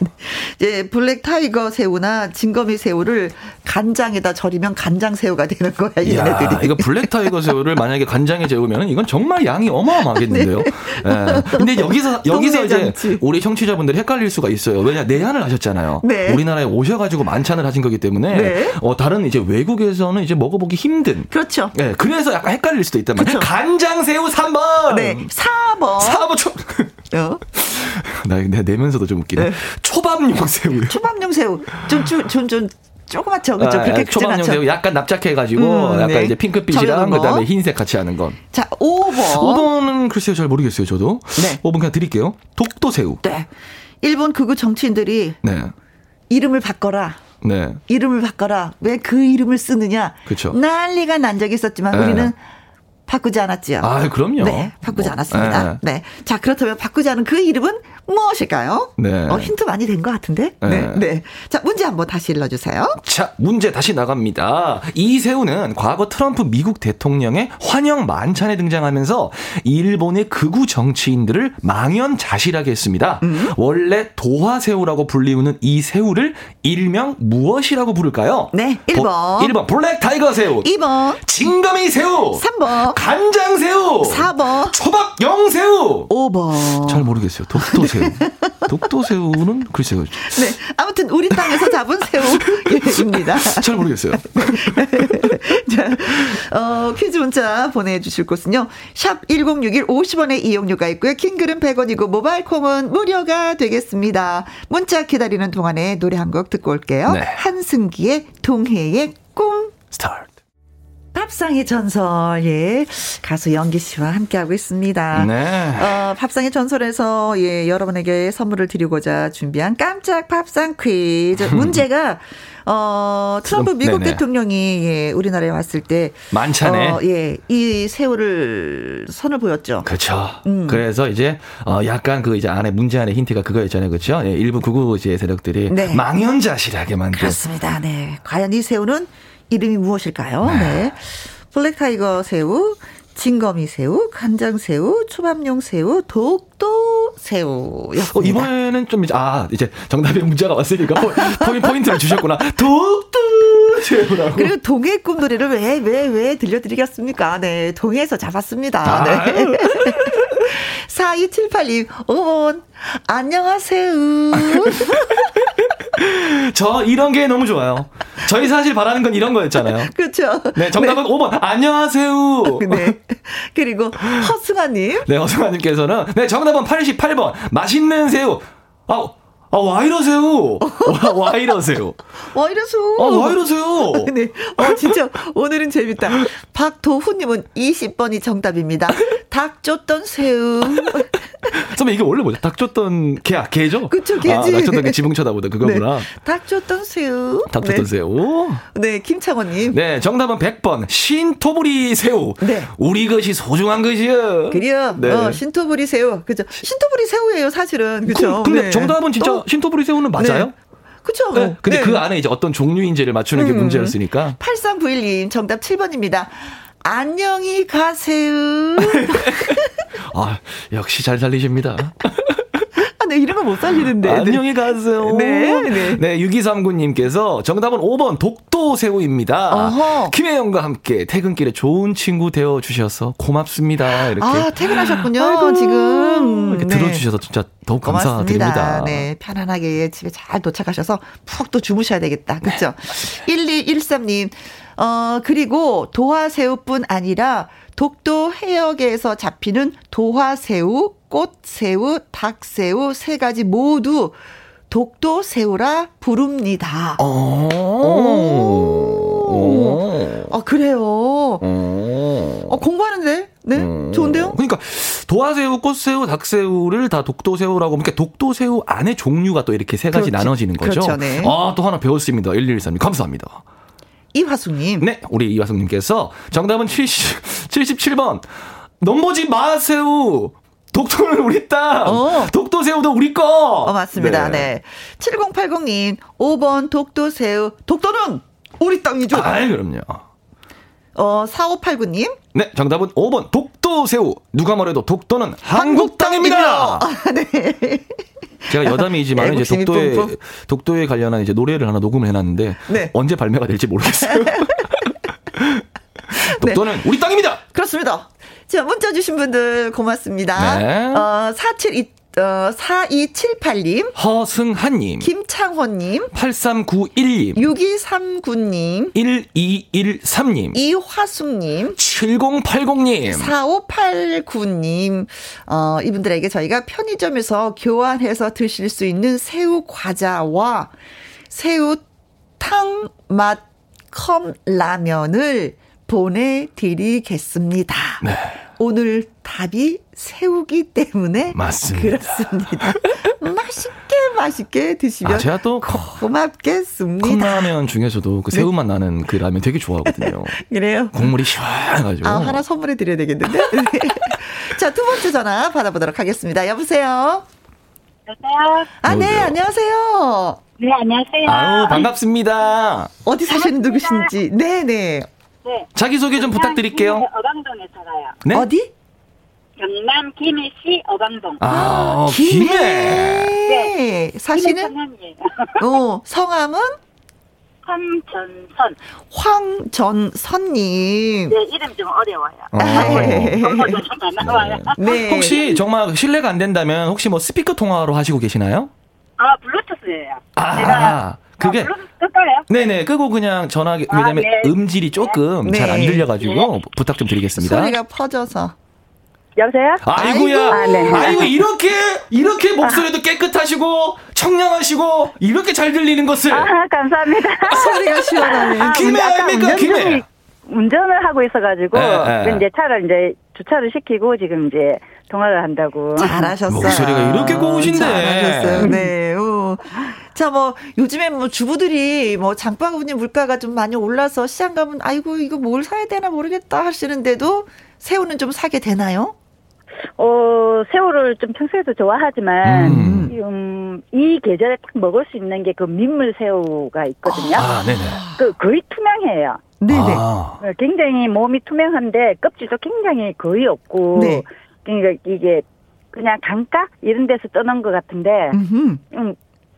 예, 블랙 타이거 새우나 진거미 새우를 간장에다 절이면 간장 새우가 되는 거야, 얘네들이. 이거 블랙 타이거 새우를 만약에 간장에 재우면 이건 정말 양이 어마어마하겠는데요. 네. 예. 근데 여기서 (laughs) 여기서 이제 우리 청취자분들이 헷갈릴 수가 있어요. 왜냐 내한을 하셨잖아요. 네. 우리나라에 오셔가지고 만찬을 하신 거기 때문에 네. 어, 다른 이제 외국에서는 이제 먹어보기 힘든. 그렇죠. 예, 그래서 약간 헷갈릴 수도 있단 말이에요. 그렇죠. 간장 새우 3번. 네, 4번. 4번 초. 어? (laughs) 나 내가 내면서도 좀 웃기네. 네. 초밥용 새우. 초밥용 새우. 좀, 좀, 좀, 좀 조그맣죠, 그렇죠? 아, 그렇게 초밥용 새우 약간 납작해가지고 음, 약간 네. 이제 핑크빛이랑 그다음에 흰색 같이 하는 건. 자, 5번. 5번은 글쎄요, 잘 모르겠어요, 저도. 네. 5번 그냥 드릴게요. 독도 새우. 네. 일본 극우 정치인들이 네. 이름을 바꿔라. 네. 이름을 바꿔라. 왜 그 이름을 쓰느냐? 그렇죠. 난리가 난 적이 있었지만 네. 우리는 바꾸지 않았지요. 아, 그럼요. 네, 바꾸지 뭐, 않았습니다. 네. 네. 자, 그렇다면 바꾸지 않은 그 이름은 무엇일까요? 네. 어, 힌트 많이 된 것 같은데? 네. 네. 네. 자, 문제 한번 다시 읽어주세요. 자, 문제 다시 나갑니다. 이새우는 과거 트럼프 미국 대통령의 환영 만찬에 등장하면서 일본의 극우 정치인들을 망연자실하게 했습니다. 음. 원래 도화새우라고 불리우는 이 새우를 일명 무엇이라고 부를까요? 네, 1번. 1번, Black Tiger 새우. 2번. 징거미 새우. 3번. 간장 새우. 4번. 초밥용 새우. 5번. 잘 모르겠어요. (laughs) 독도 새우. 독도새우는 글쎄요. 네. 아무튼 우리 땅에서 잡은 새우입니다. (laughs) 잘 모르겠어요. (laughs) 자, 어, 퀴즈 문자 보내주실 곳은요. 샵 1061 50원의 이용료가 있고요. 긴 글은 100원이고 모바일 콩은 무료가 되겠습니다. 문자 기다리는 동안에 노래 한 곡 듣고 올게요. 네. 한승기의 동해의 꿈. 스타트. 팝상의 전설, 예. 가수 연기 씨와 함께하고 있습니다. 네. 어, 팝상의 전설에서, 예, 여러분에게 선물을 드리고자 준비한 깜짝 팝상 퀴즈. 문제가, 어, 트럼프 미국 네네. 대통령이, 예, 우리나라에 왔을 때. 만찬에. 어, 예, 이 새우를 선을 보였죠. 그렇죠. 음. 그래서 이제, 어, 약간 그 이제 안에 문제 안에 힌트가 그거였잖아요. 그렇죠. 예, 일부 극우지의 세력들이. 네. 망연자실하게 만든. 그렇습니다. 네. 과연 이 새우는 이름이 무엇일까요? 네. 네. Black Tiger 새우, 징거미 새우, 간장 새우, 초밥용 새우, 독도 새우였습니다. 어, 이번에는 좀 이제 아 이제 정답의 문제가 왔으니까 포인, 포인트를 주셨구나. (laughs) 독도 새우라고. 그리고 동해 꿈 노래를 왜 왜 왜 들려드리겠습니까? 네, 동해에서 잡았습니다. 네. (laughs) 4278님, 5번, 안녕하세요. (laughs) (laughs) 저 이런 게 너무 좋아요. 저희 사실 바라는 건 이런 거였잖아요. 그렇죠. 네, 정답은 네. 5번. 안녕하세요. 네. 그리고 허승아 님. 네, 허승아 님께서는 네, 정답은 88번. 맛있는 새우. 아, 아, 와 이러세요? (laughs) (laughs) 와, 와 이러세요? 와 이러세요? 아, 와 이러세요? 네. 어, 진짜, 오늘은 재밌다. 박도훈님은 20번이 정답입니다. 닭 쫓던 새우. 선배 이게 원래 뭐죠? 닭 쫓던 개, 개죠? 그쵸, 개지. 아, 닭 쫓던 게 지붕 쳐다보다 그거구나. 네. 닭 쫓던 새우. 닭 쫓던 네. 새우. 네, 김창원님. 네, 정답은 100번. 신토부리 새우. 네. 우리 것이 소중한 것이요. 그래요. 네. 어, 신토부리 새우. 그죠. 신토부리 새우예요, 사실은. 그죠. 그, 근데 네. 정답은 진짜 또, 신토부리 새우는 맞아요? 네. 그쵸. 네. 근데 네. 그 안에 이제 어떤 종류인지를 맞추는 게 음. 문제였으니까. 8391님, 정답 7번입니다. 안녕히 가세요. (laughs) 아, 역시 잘 살리십니다. 아, 네, 이런 거못 사시는데. 안녕히 가세요. 네. 네. 네, 6239님께서 정답은 5번 독도새우입니다. 어허. 김혜영과 함께 퇴근길에 좋은 친구 되어 주셔서 고맙습니다. 이렇게. 아, 퇴근하셨군요. 아이고, 지금. 이렇게 네. 들어 주셔서 진짜 더욱 고맙습니다. 감사드립니다. 네, 편안하게 집에 잘 도착하셔서 푹 또 주무셔야 되겠다. 그렇죠? 네, 1213님. 어, 그리고 도화새우뿐 아니라 독도 해역에서 잡히는 도화새우, 꽃새우, 닭새우 세 가지 모두 독도 새우라 부릅니다. 어. 오. 아, 그래요. 어, 공부하는데? 네? 음. 좋은데요? 그러니까 도화새우, 꽃새우, 닭새우를 다 독도새우라고 그러니까 독도새우 안에 종류가 또 이렇게 세 가지 그렇지. 나눠지는 거죠. 그렇죠, 네. 아, 또 하나 배웠습니다. 1113님. 감사합니다. 이화숙님. 네, 우리 이화숙님께서 정답은 70, 77번. 넘보지 마세요. 독도는 우리 땅. 어. 독도 새우도 우리 거. 어, 맞습니다. 네. 네. 7080님, 5번 독도 새우. 독도는 우리 땅이죠. 아, 그럼요. 어, 4589님. 네, 정답은 5번 독도 새우. 누가 뭐래도 독도는 한국 땅입니다. 아, 네. 제가 여담이지만 이제 독도에 독도에 관련한 이제 노래를 하나 녹음을 해놨는데 네. 언제 발매가 될지 모르겠어요. (laughs) 독도는 네. 우리 땅입니다. 그렇습니다. 자 문자 주신 분들 고맙습니다. 네. 어, 472 어, 4278님. 허승한님. 김창호님. 8391님. 6239님. 1213님. 이화숙님. 7080님. 4589님. 어, 이분들에게 저희가 편의점에서 교환해서 드실 수 있는 새우 과자와 새우 탕 맛 컵라면을 보내드리겠습니다. 네. 오늘 답이 새우기 때문에 맞습니다. 그렇습니다. (laughs) 맛있게 맛있게 드시면 아, 제가 또 고맙겠습니다. 컵라면 중에서도 그 새우맛 네. 나는 그 라면 되게 좋아하거든요. (laughs) 그래요? 국물이 시원해가지고. 아 하나 선물해 드려야 되겠는데. 네. (laughs) 자 두 번째 전화 받아보도록 하겠습니다. 여보세요. 여보세요. 아 네 안녕하세요. 네 안녕하세요. 아유 반갑습니다. 어디 사시는 누구신지. 네 네. 네. 자기소개 좀 부탁드릴게요. 어방동에 살아요. 네? 어디? 경남 김해시 어방동. 아, 김해. 네. 성함이에요. 어, 성함은? 황전선. 황전선님. 네, 이름 좀 어려워요. 어. 네. 네. 혹시 정말 실례가 안 된다면 혹시 뭐 스피커 통화로 하시고 계시나요? 아, 블루투스예요. 아, 제가 그게 아, 끌까요? 네네 끄고 그냥 전화기 아, 왜냐면 네. 음질이 조금 네. 잘안 들려가지고 네. 부탁 좀 드리겠습니다. 소리가 퍼져서. 여보세요? 아이고야. 아이고, 아, 네. 아이고 이렇게 이렇게 목소리도 깨끗하시고 청량하시고 이렇게 잘 들리는 것을. 아 감사합니다. 소리가 시원하네. 아, 김해 아닙니까 김해. 운전을 하고 있어가지고 에, 에. 이제 차를 이제 주차를 시키고 지금 이제 통화를 한다고. 잘하셨어요. 목소리가 이렇게 고우신데. 잘하셨어요. 네. 오. 자, 뭐, 요즘에 뭐 주부들이 뭐 장바구니 물가가 좀 많이 올라서 시장 가면 아이고, 이거 뭘 사야 되나 모르겠다 하시는데도 새우는 좀 사게 되나요? 어, 새우를 좀 평소에도 좋아하지만, 음. 음, 이 계절에 딱 먹을 수 있는 게 그 민물 새우가 있거든요. 아, 네네. 그 거의 투명해요. 네네. 아. 굉장히 몸이 투명한데 껍질도 굉장히 거의 없고, 네. 그러니까 이게 그냥 강가 이런 데서 떠난 것 같은데, 음,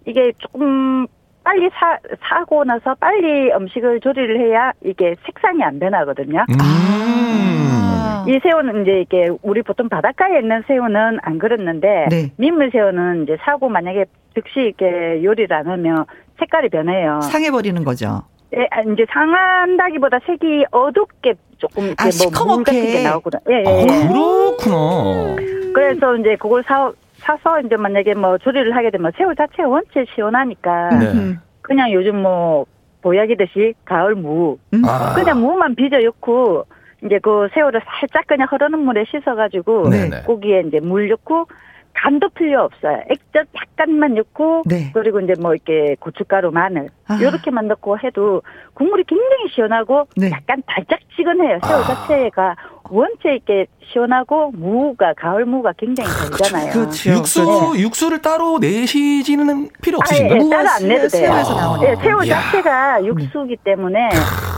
이게 조금 빨리 사, 사고 나서 빨리 음식을 조리를 해야 이게 색상이 안 변하거든요. 음. 아. 이 새우는 이제 이게 우리 보통 바닷가에 있는 새우는 안 그렇는데 네. 민물 새우는 이제 사고 만약에 즉시 이렇게 요리를 안 하면 색깔이 변해요. 상해버리는 거죠. 예, 이제 상한다기보다 색이 어둡게 조금 이렇게 아, 뭐물 같은 게 나오거든. 예, 예, 예. 아, 그렇구나. 그래서 이제 그걸 사 사서 이제 만약에 뭐 조리를 하게 되면 새우 자체가 원체 시원하니까 네. 그냥 요즘 뭐 보약이듯이 가을 무 음. 아. 그냥 무만 빚어 넣고 이제 그 새우를 살짝 그냥 흐르는 물에 씻어가지고 네. 고기에 이제 물 넣고 간도 필요 없어요. 액젓 약간만 넣고 네. 그리고 이제 뭐 이렇게 고춧가루, 마늘 아. 이렇게만 넣고 해도 국물이 굉장히 시원하고 네. 약간 달짝지근해요. 새우 아. 자체가 원체 이렇게 시원하고 무가 가을 무가 굉장히 달잖아요. 그렇죠. 육수 네. 육수를 따로 내시지는 필요 없으신가요? 아, 따로 안 내도 돼요. 새우에서 네, 새우 자체가 육수기 때문에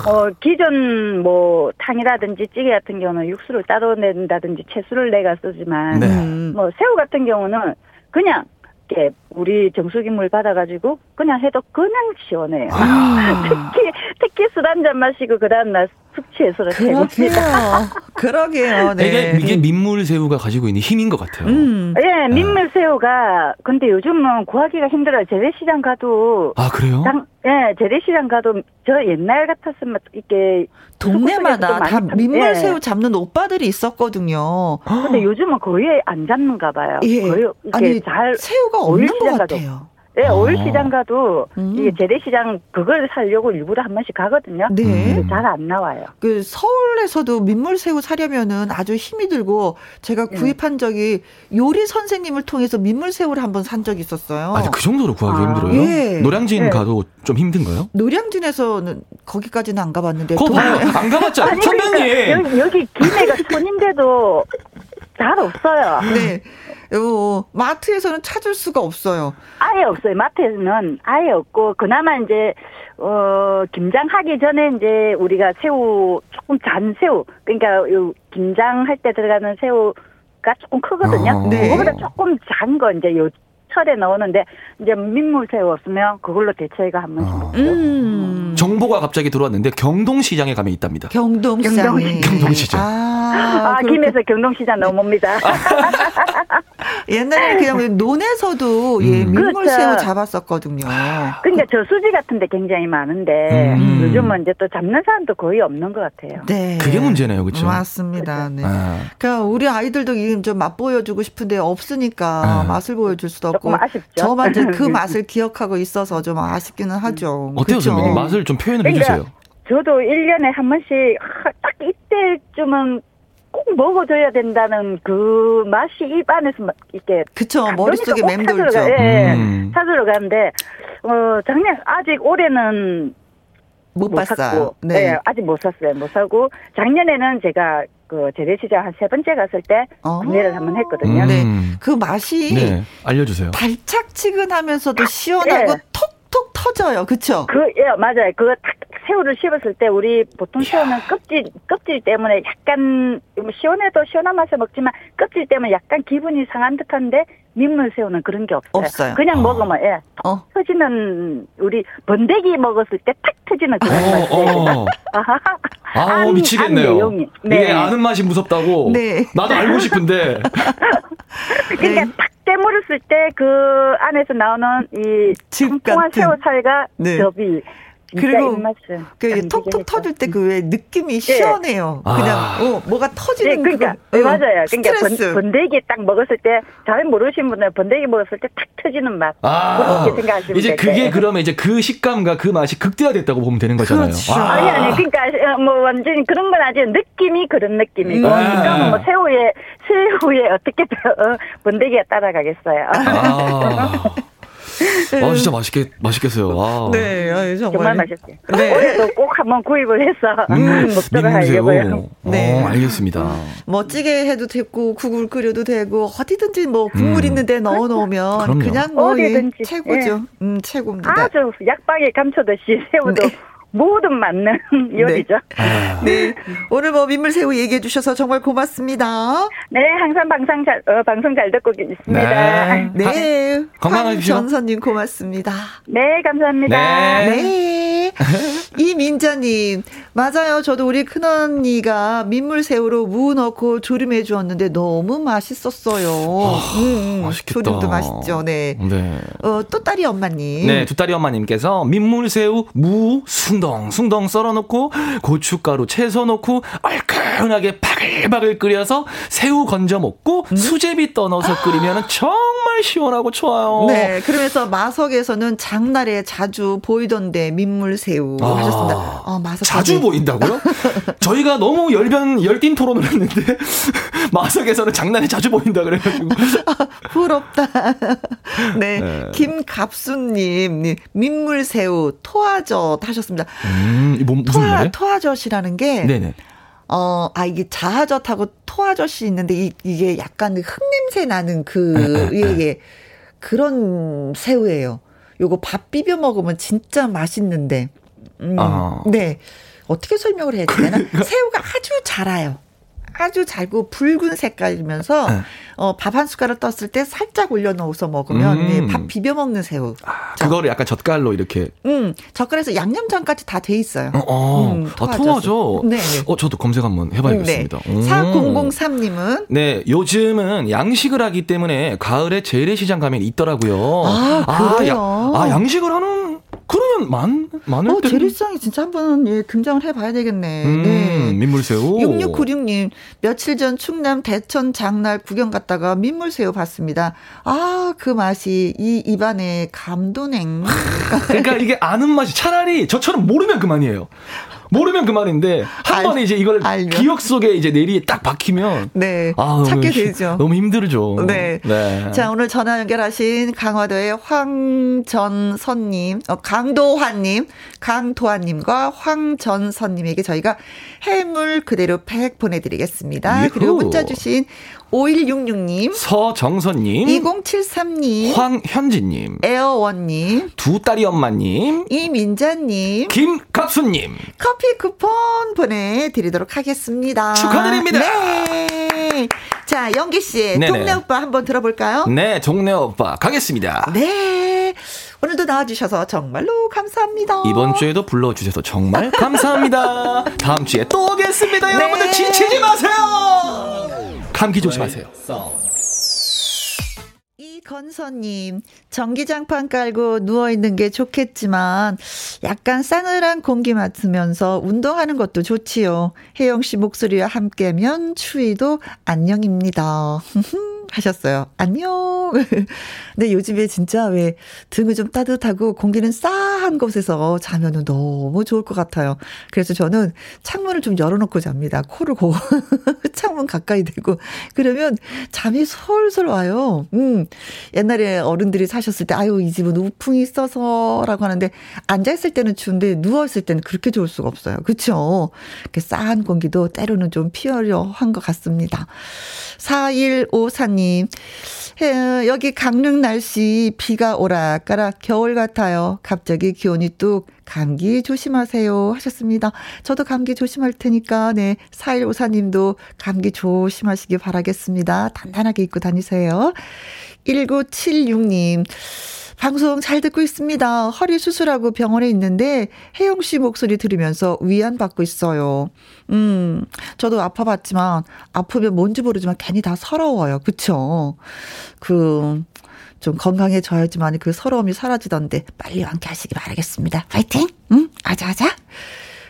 어, 기존 뭐 탕이라든지 찌개 같은 경우는 육수를 따로 낸다든지 채수를 내가 쓰지만 네. 뭐 새우 같은 경우는 그냥 이렇게 우리 정수기 물 받아가지고 그냥 해도 그냥 시원해요. 아. (laughs) 특히 특히 술 한 잔 마시고 그 다음 날 숙취해소를 최고입니다. (laughs) 그러게요. (laughs) 네. 이게, 이게 민물 새우가 가지고 있는 힘인 것 같아요. 음. 예, 민물 새우가 근데 요즘은 구하기가 힘들어요. 재래시장 가도 아 그래요? 장, 예, 재래시장 가도 저 옛날 같았으면 이게 동네마다 다 민물새우 예. 잡는 오빠들이 있었거든요. 근데 요즘은 거의 안 잡는가 봐요. 예. 거의 아니 잘 새우가 없는 것 같아요. 네, 아. 올 시장 가도 음. 이게 재래 시장 그걸 살려고 일부러 한 번씩 가거든요. 네. 잘 안 나와요. 그 서울에서도 민물새우 사려면은 아주 힘이 들고 제가 네. 구입한 적이 요리 선생님을 통해서 민물새우를 한 번 산 적이 있었어요. 아니 그 정도로 구하기 아. 힘들어요? 예. 노량진 네. 가도 좀 힘든가요? 노량진에서는 거기까지는 안 가봤는데. 거 봐요. 안 가봤죠. 선배님. 그러니까 여기, 여기 김해가 손인데도 잘 없어요. 네. 요 마트에서는 찾을 수가 없어요. 아예 없어요. 마트에서는 아예 없고 그나마 이제 어 김장하기 전에 이제 우리가 새우 조금 잔 새우 그러니까 요 김장할 때 들어가는 새우 가 조금 크거든요. 어. 네. 그거보다 조금 잔거 이제 요 철에 넣었는데 이제 민물새우 없으면 그걸로 대체가 한 번씩 어. 먹죠. 음. 정보가 갑자기 들어왔는데 경동시장에 가면 있답니다. 경동시장. 경동시장. 아, 아 김에서 경동시장 넘어옵니다. (laughs) 옛날에 그냥 논에서도 예, 음. 민물새우 그렇죠. 잡았었거든요. 그러니까 저 수지 같은데 굉장히 많은데 음. 요즘은 이제 또 잡는 사람도 거의 없는 것 같아요. 네, 그게 문제네요, 그렇죠? 맞습니다. 그렇죠. 네. 아. 그러니까 우리 아이들도 좀 맛보여주고 싶은데 없으니까 아. 맛을 보여줄 수도 없고. 아쉽죠. 저만 그 (laughs) 맛을 기억하고 있어서 좀 아쉽기는 하죠. 어때요, 그렇죠? 선배님? 맛을 좀 표현을 그러니까 해주세요. 저도 1년에 한 번씩 딱 이때쯤은 꼭 먹어줘야 된다는 그 맛이 입 안에서 이렇게 그쵸 머릿속에 맴돌죠. 찾으러, 예, 음. 찾으러 가는데 어 작년 아직 올해는 못, 못 봤어요. 네. 네. 아직 못 샀어요. 못 사고 작년에는 제가 그 재래시장 한 세 번째 갔을 때 어. 구매를 한번 했거든요. 음. 네. 그 맛이 네. 알려주세요. 달짝지근하면서 시원하고 네. 톡 톡 터져요. 그렇죠? 그 예, 맞아요. 그 새우를 씹었을 때 우리 보통 새우는 껍질 껍질 때문에 약간 뭐 시원해도 시원한 맛에 먹지만 껍질 때문에 약간 기분이 상한 듯한데 민물 새우는 그런 게 없어요. 없어요. 그냥 어. 먹으면 예. 어. 터지는 우리 번데기 먹었을 때 탁 터지는 그런 어, 맛이에요. 어. (laughs) 아, 안, 미치겠네요. 네. 이게 아는 맛이 무섭다고. 네. 나도 알고 싶은데. (laughs) 그러니까 네. 탁 깨물었을 때 그 안에서 나오는 이 통통한 새우 살과 네. 접이 그리고 그 톡톡 터질 때 그 왜 느낌이 네. 시원해요. 네. 그냥 아. 어 뭐가 터지는 네, 그러니까 그거, 네, 맞아요. 그러니까 번, 번데기 딱 먹었을 때 잘 모르시는 분은 번데기 먹었을 때 탁 터지는 맛 아. 그렇게 생각하시면 이제 그게 그러면 이제 그 식감과 그 맛이 극대화됐다고 보면 되는 거잖아요. 그렇죠. 아. 아니 아니 그러니까 어, 뭐 완전히 그런 건 아직 느낌이 그런 느낌이고 음. 식감은 뭐 새우에 새우에 어떻게 어, 번데기가 따라가겠어요. 아. (laughs) 아, 진짜 맛있게, 맛있겠어요. 와. 네, 아, 정말. 정말 맛있게. 네. 올해도 꼭 한번 구입을 해서 음, 먹도록 하려고요. 네. 어, 알겠습니다. 뭐, 찌개 해도 되고, 국을 끓여도 되고, 어디든지 뭐, 국물 음. 있는데 넣어 놓으면 그럼요. 그냥 뭐, 어디든지. 예, 최고죠. 네. 음, 최고입니다. 아주 약방에 감춰듯이 새우도. 네. 모든 맞는 요리죠. 네. 네. 오늘 뭐 민물새우 얘기해 주셔서 정말 고맙습니다. 네, 항상 방송 잘, 어, 방송 잘 듣고 있습니다. 네. 네. 건강하십시오. 전선님 고맙습니다. 네, 감사합니다. 네. 네. 이민자님, 맞아요. 저도 우리 큰언니가 민물새우로 무 넣고 조림해 주었는데 너무 맛있었어요. 아, 음, 맛있겠다. 조림도 맛있죠. 네. 네. 어, 또 딸이 엄마님. 네, 두 딸이 엄마님께서 민물새우, 무, 순 숭덩 숭덩 썰어 놓고 고춧가루 채소 넣고 얼큰하게 바글바글 끓여서 새우 건져 먹고 음? 수제비 떠넣어서 끓이면 정말 시원하고 좋아요. 네, 그러면서 마석에서는 장날에 자주 보이던데 민물새우 아, 하셨습니다. 어, 마석 자주 보인다고요? (laughs) 저희가 너무 열변 열띤 토론을 했는데 (laughs) 마석에서는 장날에 자주 보인다 그래가지고 (laughs) 부럽다. 네, 네. 김갑수님 민물새우 토하젓 하셨습니다. 음, 뭐, 무슨 토하, 토하젓이라는 게 네네. 어, 아, 이게 자하젓하고 토하젓이 있는데, 이, 이게 약간 흙냄새 나는 그, 예, 예. 그런 새우예요. 요거 밥 비벼 먹으면 진짜 맛있는데. 음, 아. 네. 어떻게 설명을 해야 되나? 새우가 아주 자라요. 아주 잘고 붉은 색깔이면서 네. 어, 밥 한 숟가락 떴을 때 살짝 올려놓아서 먹으면 음. 네, 밥 비벼 먹는 새우. 아, 그거를 약간 젓갈로 이렇게. 음, 젓갈에서 양념장까지 다 돼 있어요. 어, 어. 음, 아, 통하죠. 네, 네. 어, 저도 검색 한번 해봐야겠습니다. 네. 4003님은 네, 요즘은 양식을 하기 때문에 가을에 재래시장 가면 있더라고요. 아, 그래요? 아, 야, 아 양식을 하는 그러면 많, 많을 어, 재래시장이 진짜 한번 예, 등장을 해봐야 되겠네. 음, 네. 민물새우. 6696님, 며칠 전 충남 대천 장날 구경 갔다가 민물새우 봤습니다. 아, 그 맛이 이 입안에 감도냉. 그러니까 이게 아는 맛이 차라리 저처럼 모르면 그만이에요. 모르면 그만인데 한 알, 번에 이제 이걸 알면. 기억 속에 이제 내리에 딱 박히면 네 아, 찾게 되죠. 너무 힘들죠. 네. 네. 자 오늘 전화 연결하신 강화도의 황전선님, 어, 강도환님, 강도환님과 황전선님에게 저희가 해물 그대로 팩 보내드리겠습니다. 유후. 그리고 문자 주신 5166님, 서정선님, 2073님, 황현진님, 에어원님, 두 딸이 엄마님, 이민자님, 김갑수님, 커피 쿠폰 보내드리도록 하겠습니다. 축하드립니다. 네. 자, 영기씨, 동네 오빠 한번 들어볼까요? 네, 동네 오빠 가겠습니다. 네. 오늘도 나와주셔서 정말로 감사합니다. 이번 주에도 불러주셔서 정말 감사합니다. (laughs) 다음 주에 또 오겠습니다. 네. 여러분들 지치지 마세요. 감기 조심하세요. 이건서님, 전기장판 깔고 누워있는 게 좋겠지만, 약간 싸늘한 공기 맡으면서 운동하는 것도 좋지요. 혜영 씨 목소리와 함께면 추위도 안녕입니다. (laughs) 하셨어요. 안녕. (laughs) 근데 요즘에 진짜 왜 등을 좀 따뜻하고 공기는 싸한 곳에서 자면은 너무 좋을 것 같아요. 그래서 저는 창문을 좀 열어놓고 잡니다. 코를 고 (laughs) 창문 가까이 대고 그러면 잠이 솔솔 와요. 음. 옛날에 어른들이 사셨을 때 아유 이 집은 우풍이 있어서라고 하는데 앉아 있을 때는 추운데 누워 있을 때는 그렇게 좋을 수가 없어요. 그렇죠? 싸한 공기도 때로는 좀 피하려 한 것 같습니다. 4154님, 여기 강릉 날씨 비가 오락가락 겨울 같아요. 갑자기 기온이 뚝 감기 조심하세요 하셨습니다. 저도 감기 조심할 테니까 네 4154님도 감기 조심하시기 바라겠습니다. 단단하게 입고 다니세요. 1976님 방송 잘 듣고 있습니다. 허리 수술하고 병원에 있는데 혜영 씨 목소리 들으면서 위안 받고 있어요. 음, 저도 아파봤지만 아프면 뭔지 모르지만 괜히 다 서러워요. 그쵸? 그, 좀 건강해져야지만 그 서러움이 사라지던데 빨리 완쾌하시기 바라겠습니다. 파이팅! 응? 아자아자!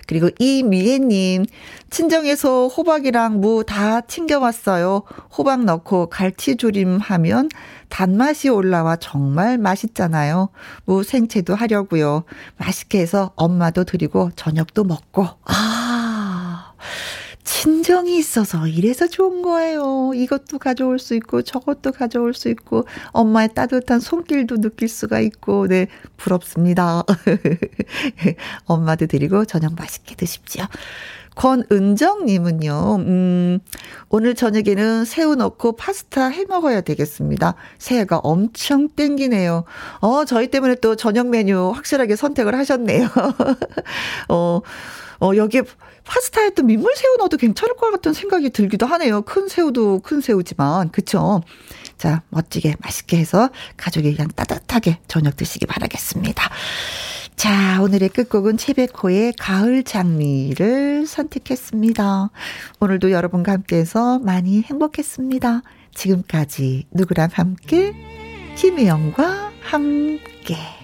그리고 이미애님, 친정에서 호박이랑 무 다 챙겨왔어요. 호박 넣고 갈치조림 하면 단맛이 올라와 정말 맛있잖아요. 무 생채도 하려고요. 맛있게 해서 엄마도 드리고 저녁도 먹고. 아. 친정이 있어서 이래서 좋은 거예요. 이것도 가져올 수 있고 저것도 가져올 수 있고 엄마의 따뜻한 손길도 느낄 수가 있고 네 부럽습니다. (laughs) 엄마도 드리고 저녁 맛있게 드십시오. 권은정님은요, 음, 오늘 저녁에는 새우 넣고 파스타 해 먹어야 되겠습니다. 새해가 엄청 땡기네요. 어, 저희 때문에 또 저녁 메뉴 확실하게 선택을 하셨네요. (laughs) 어, 어, 여기에 파스타에 또 민물 새우 넣어도 괜찮을 것 같은 생각이 들기도 하네요. 큰 새우도 큰 새우지만, 그쵸? 자, 멋지게 맛있게 해서 가족이 그냥 따뜻하게 저녁 드시기 바라겠습니다. 자, 오늘의 끝곡은 채백호의 가을 장미를 선택했습니다. 오늘도 여러분과 함께해서 많이 행복했습니다. 지금까지 누구랑 함께? 김혜영과 함께.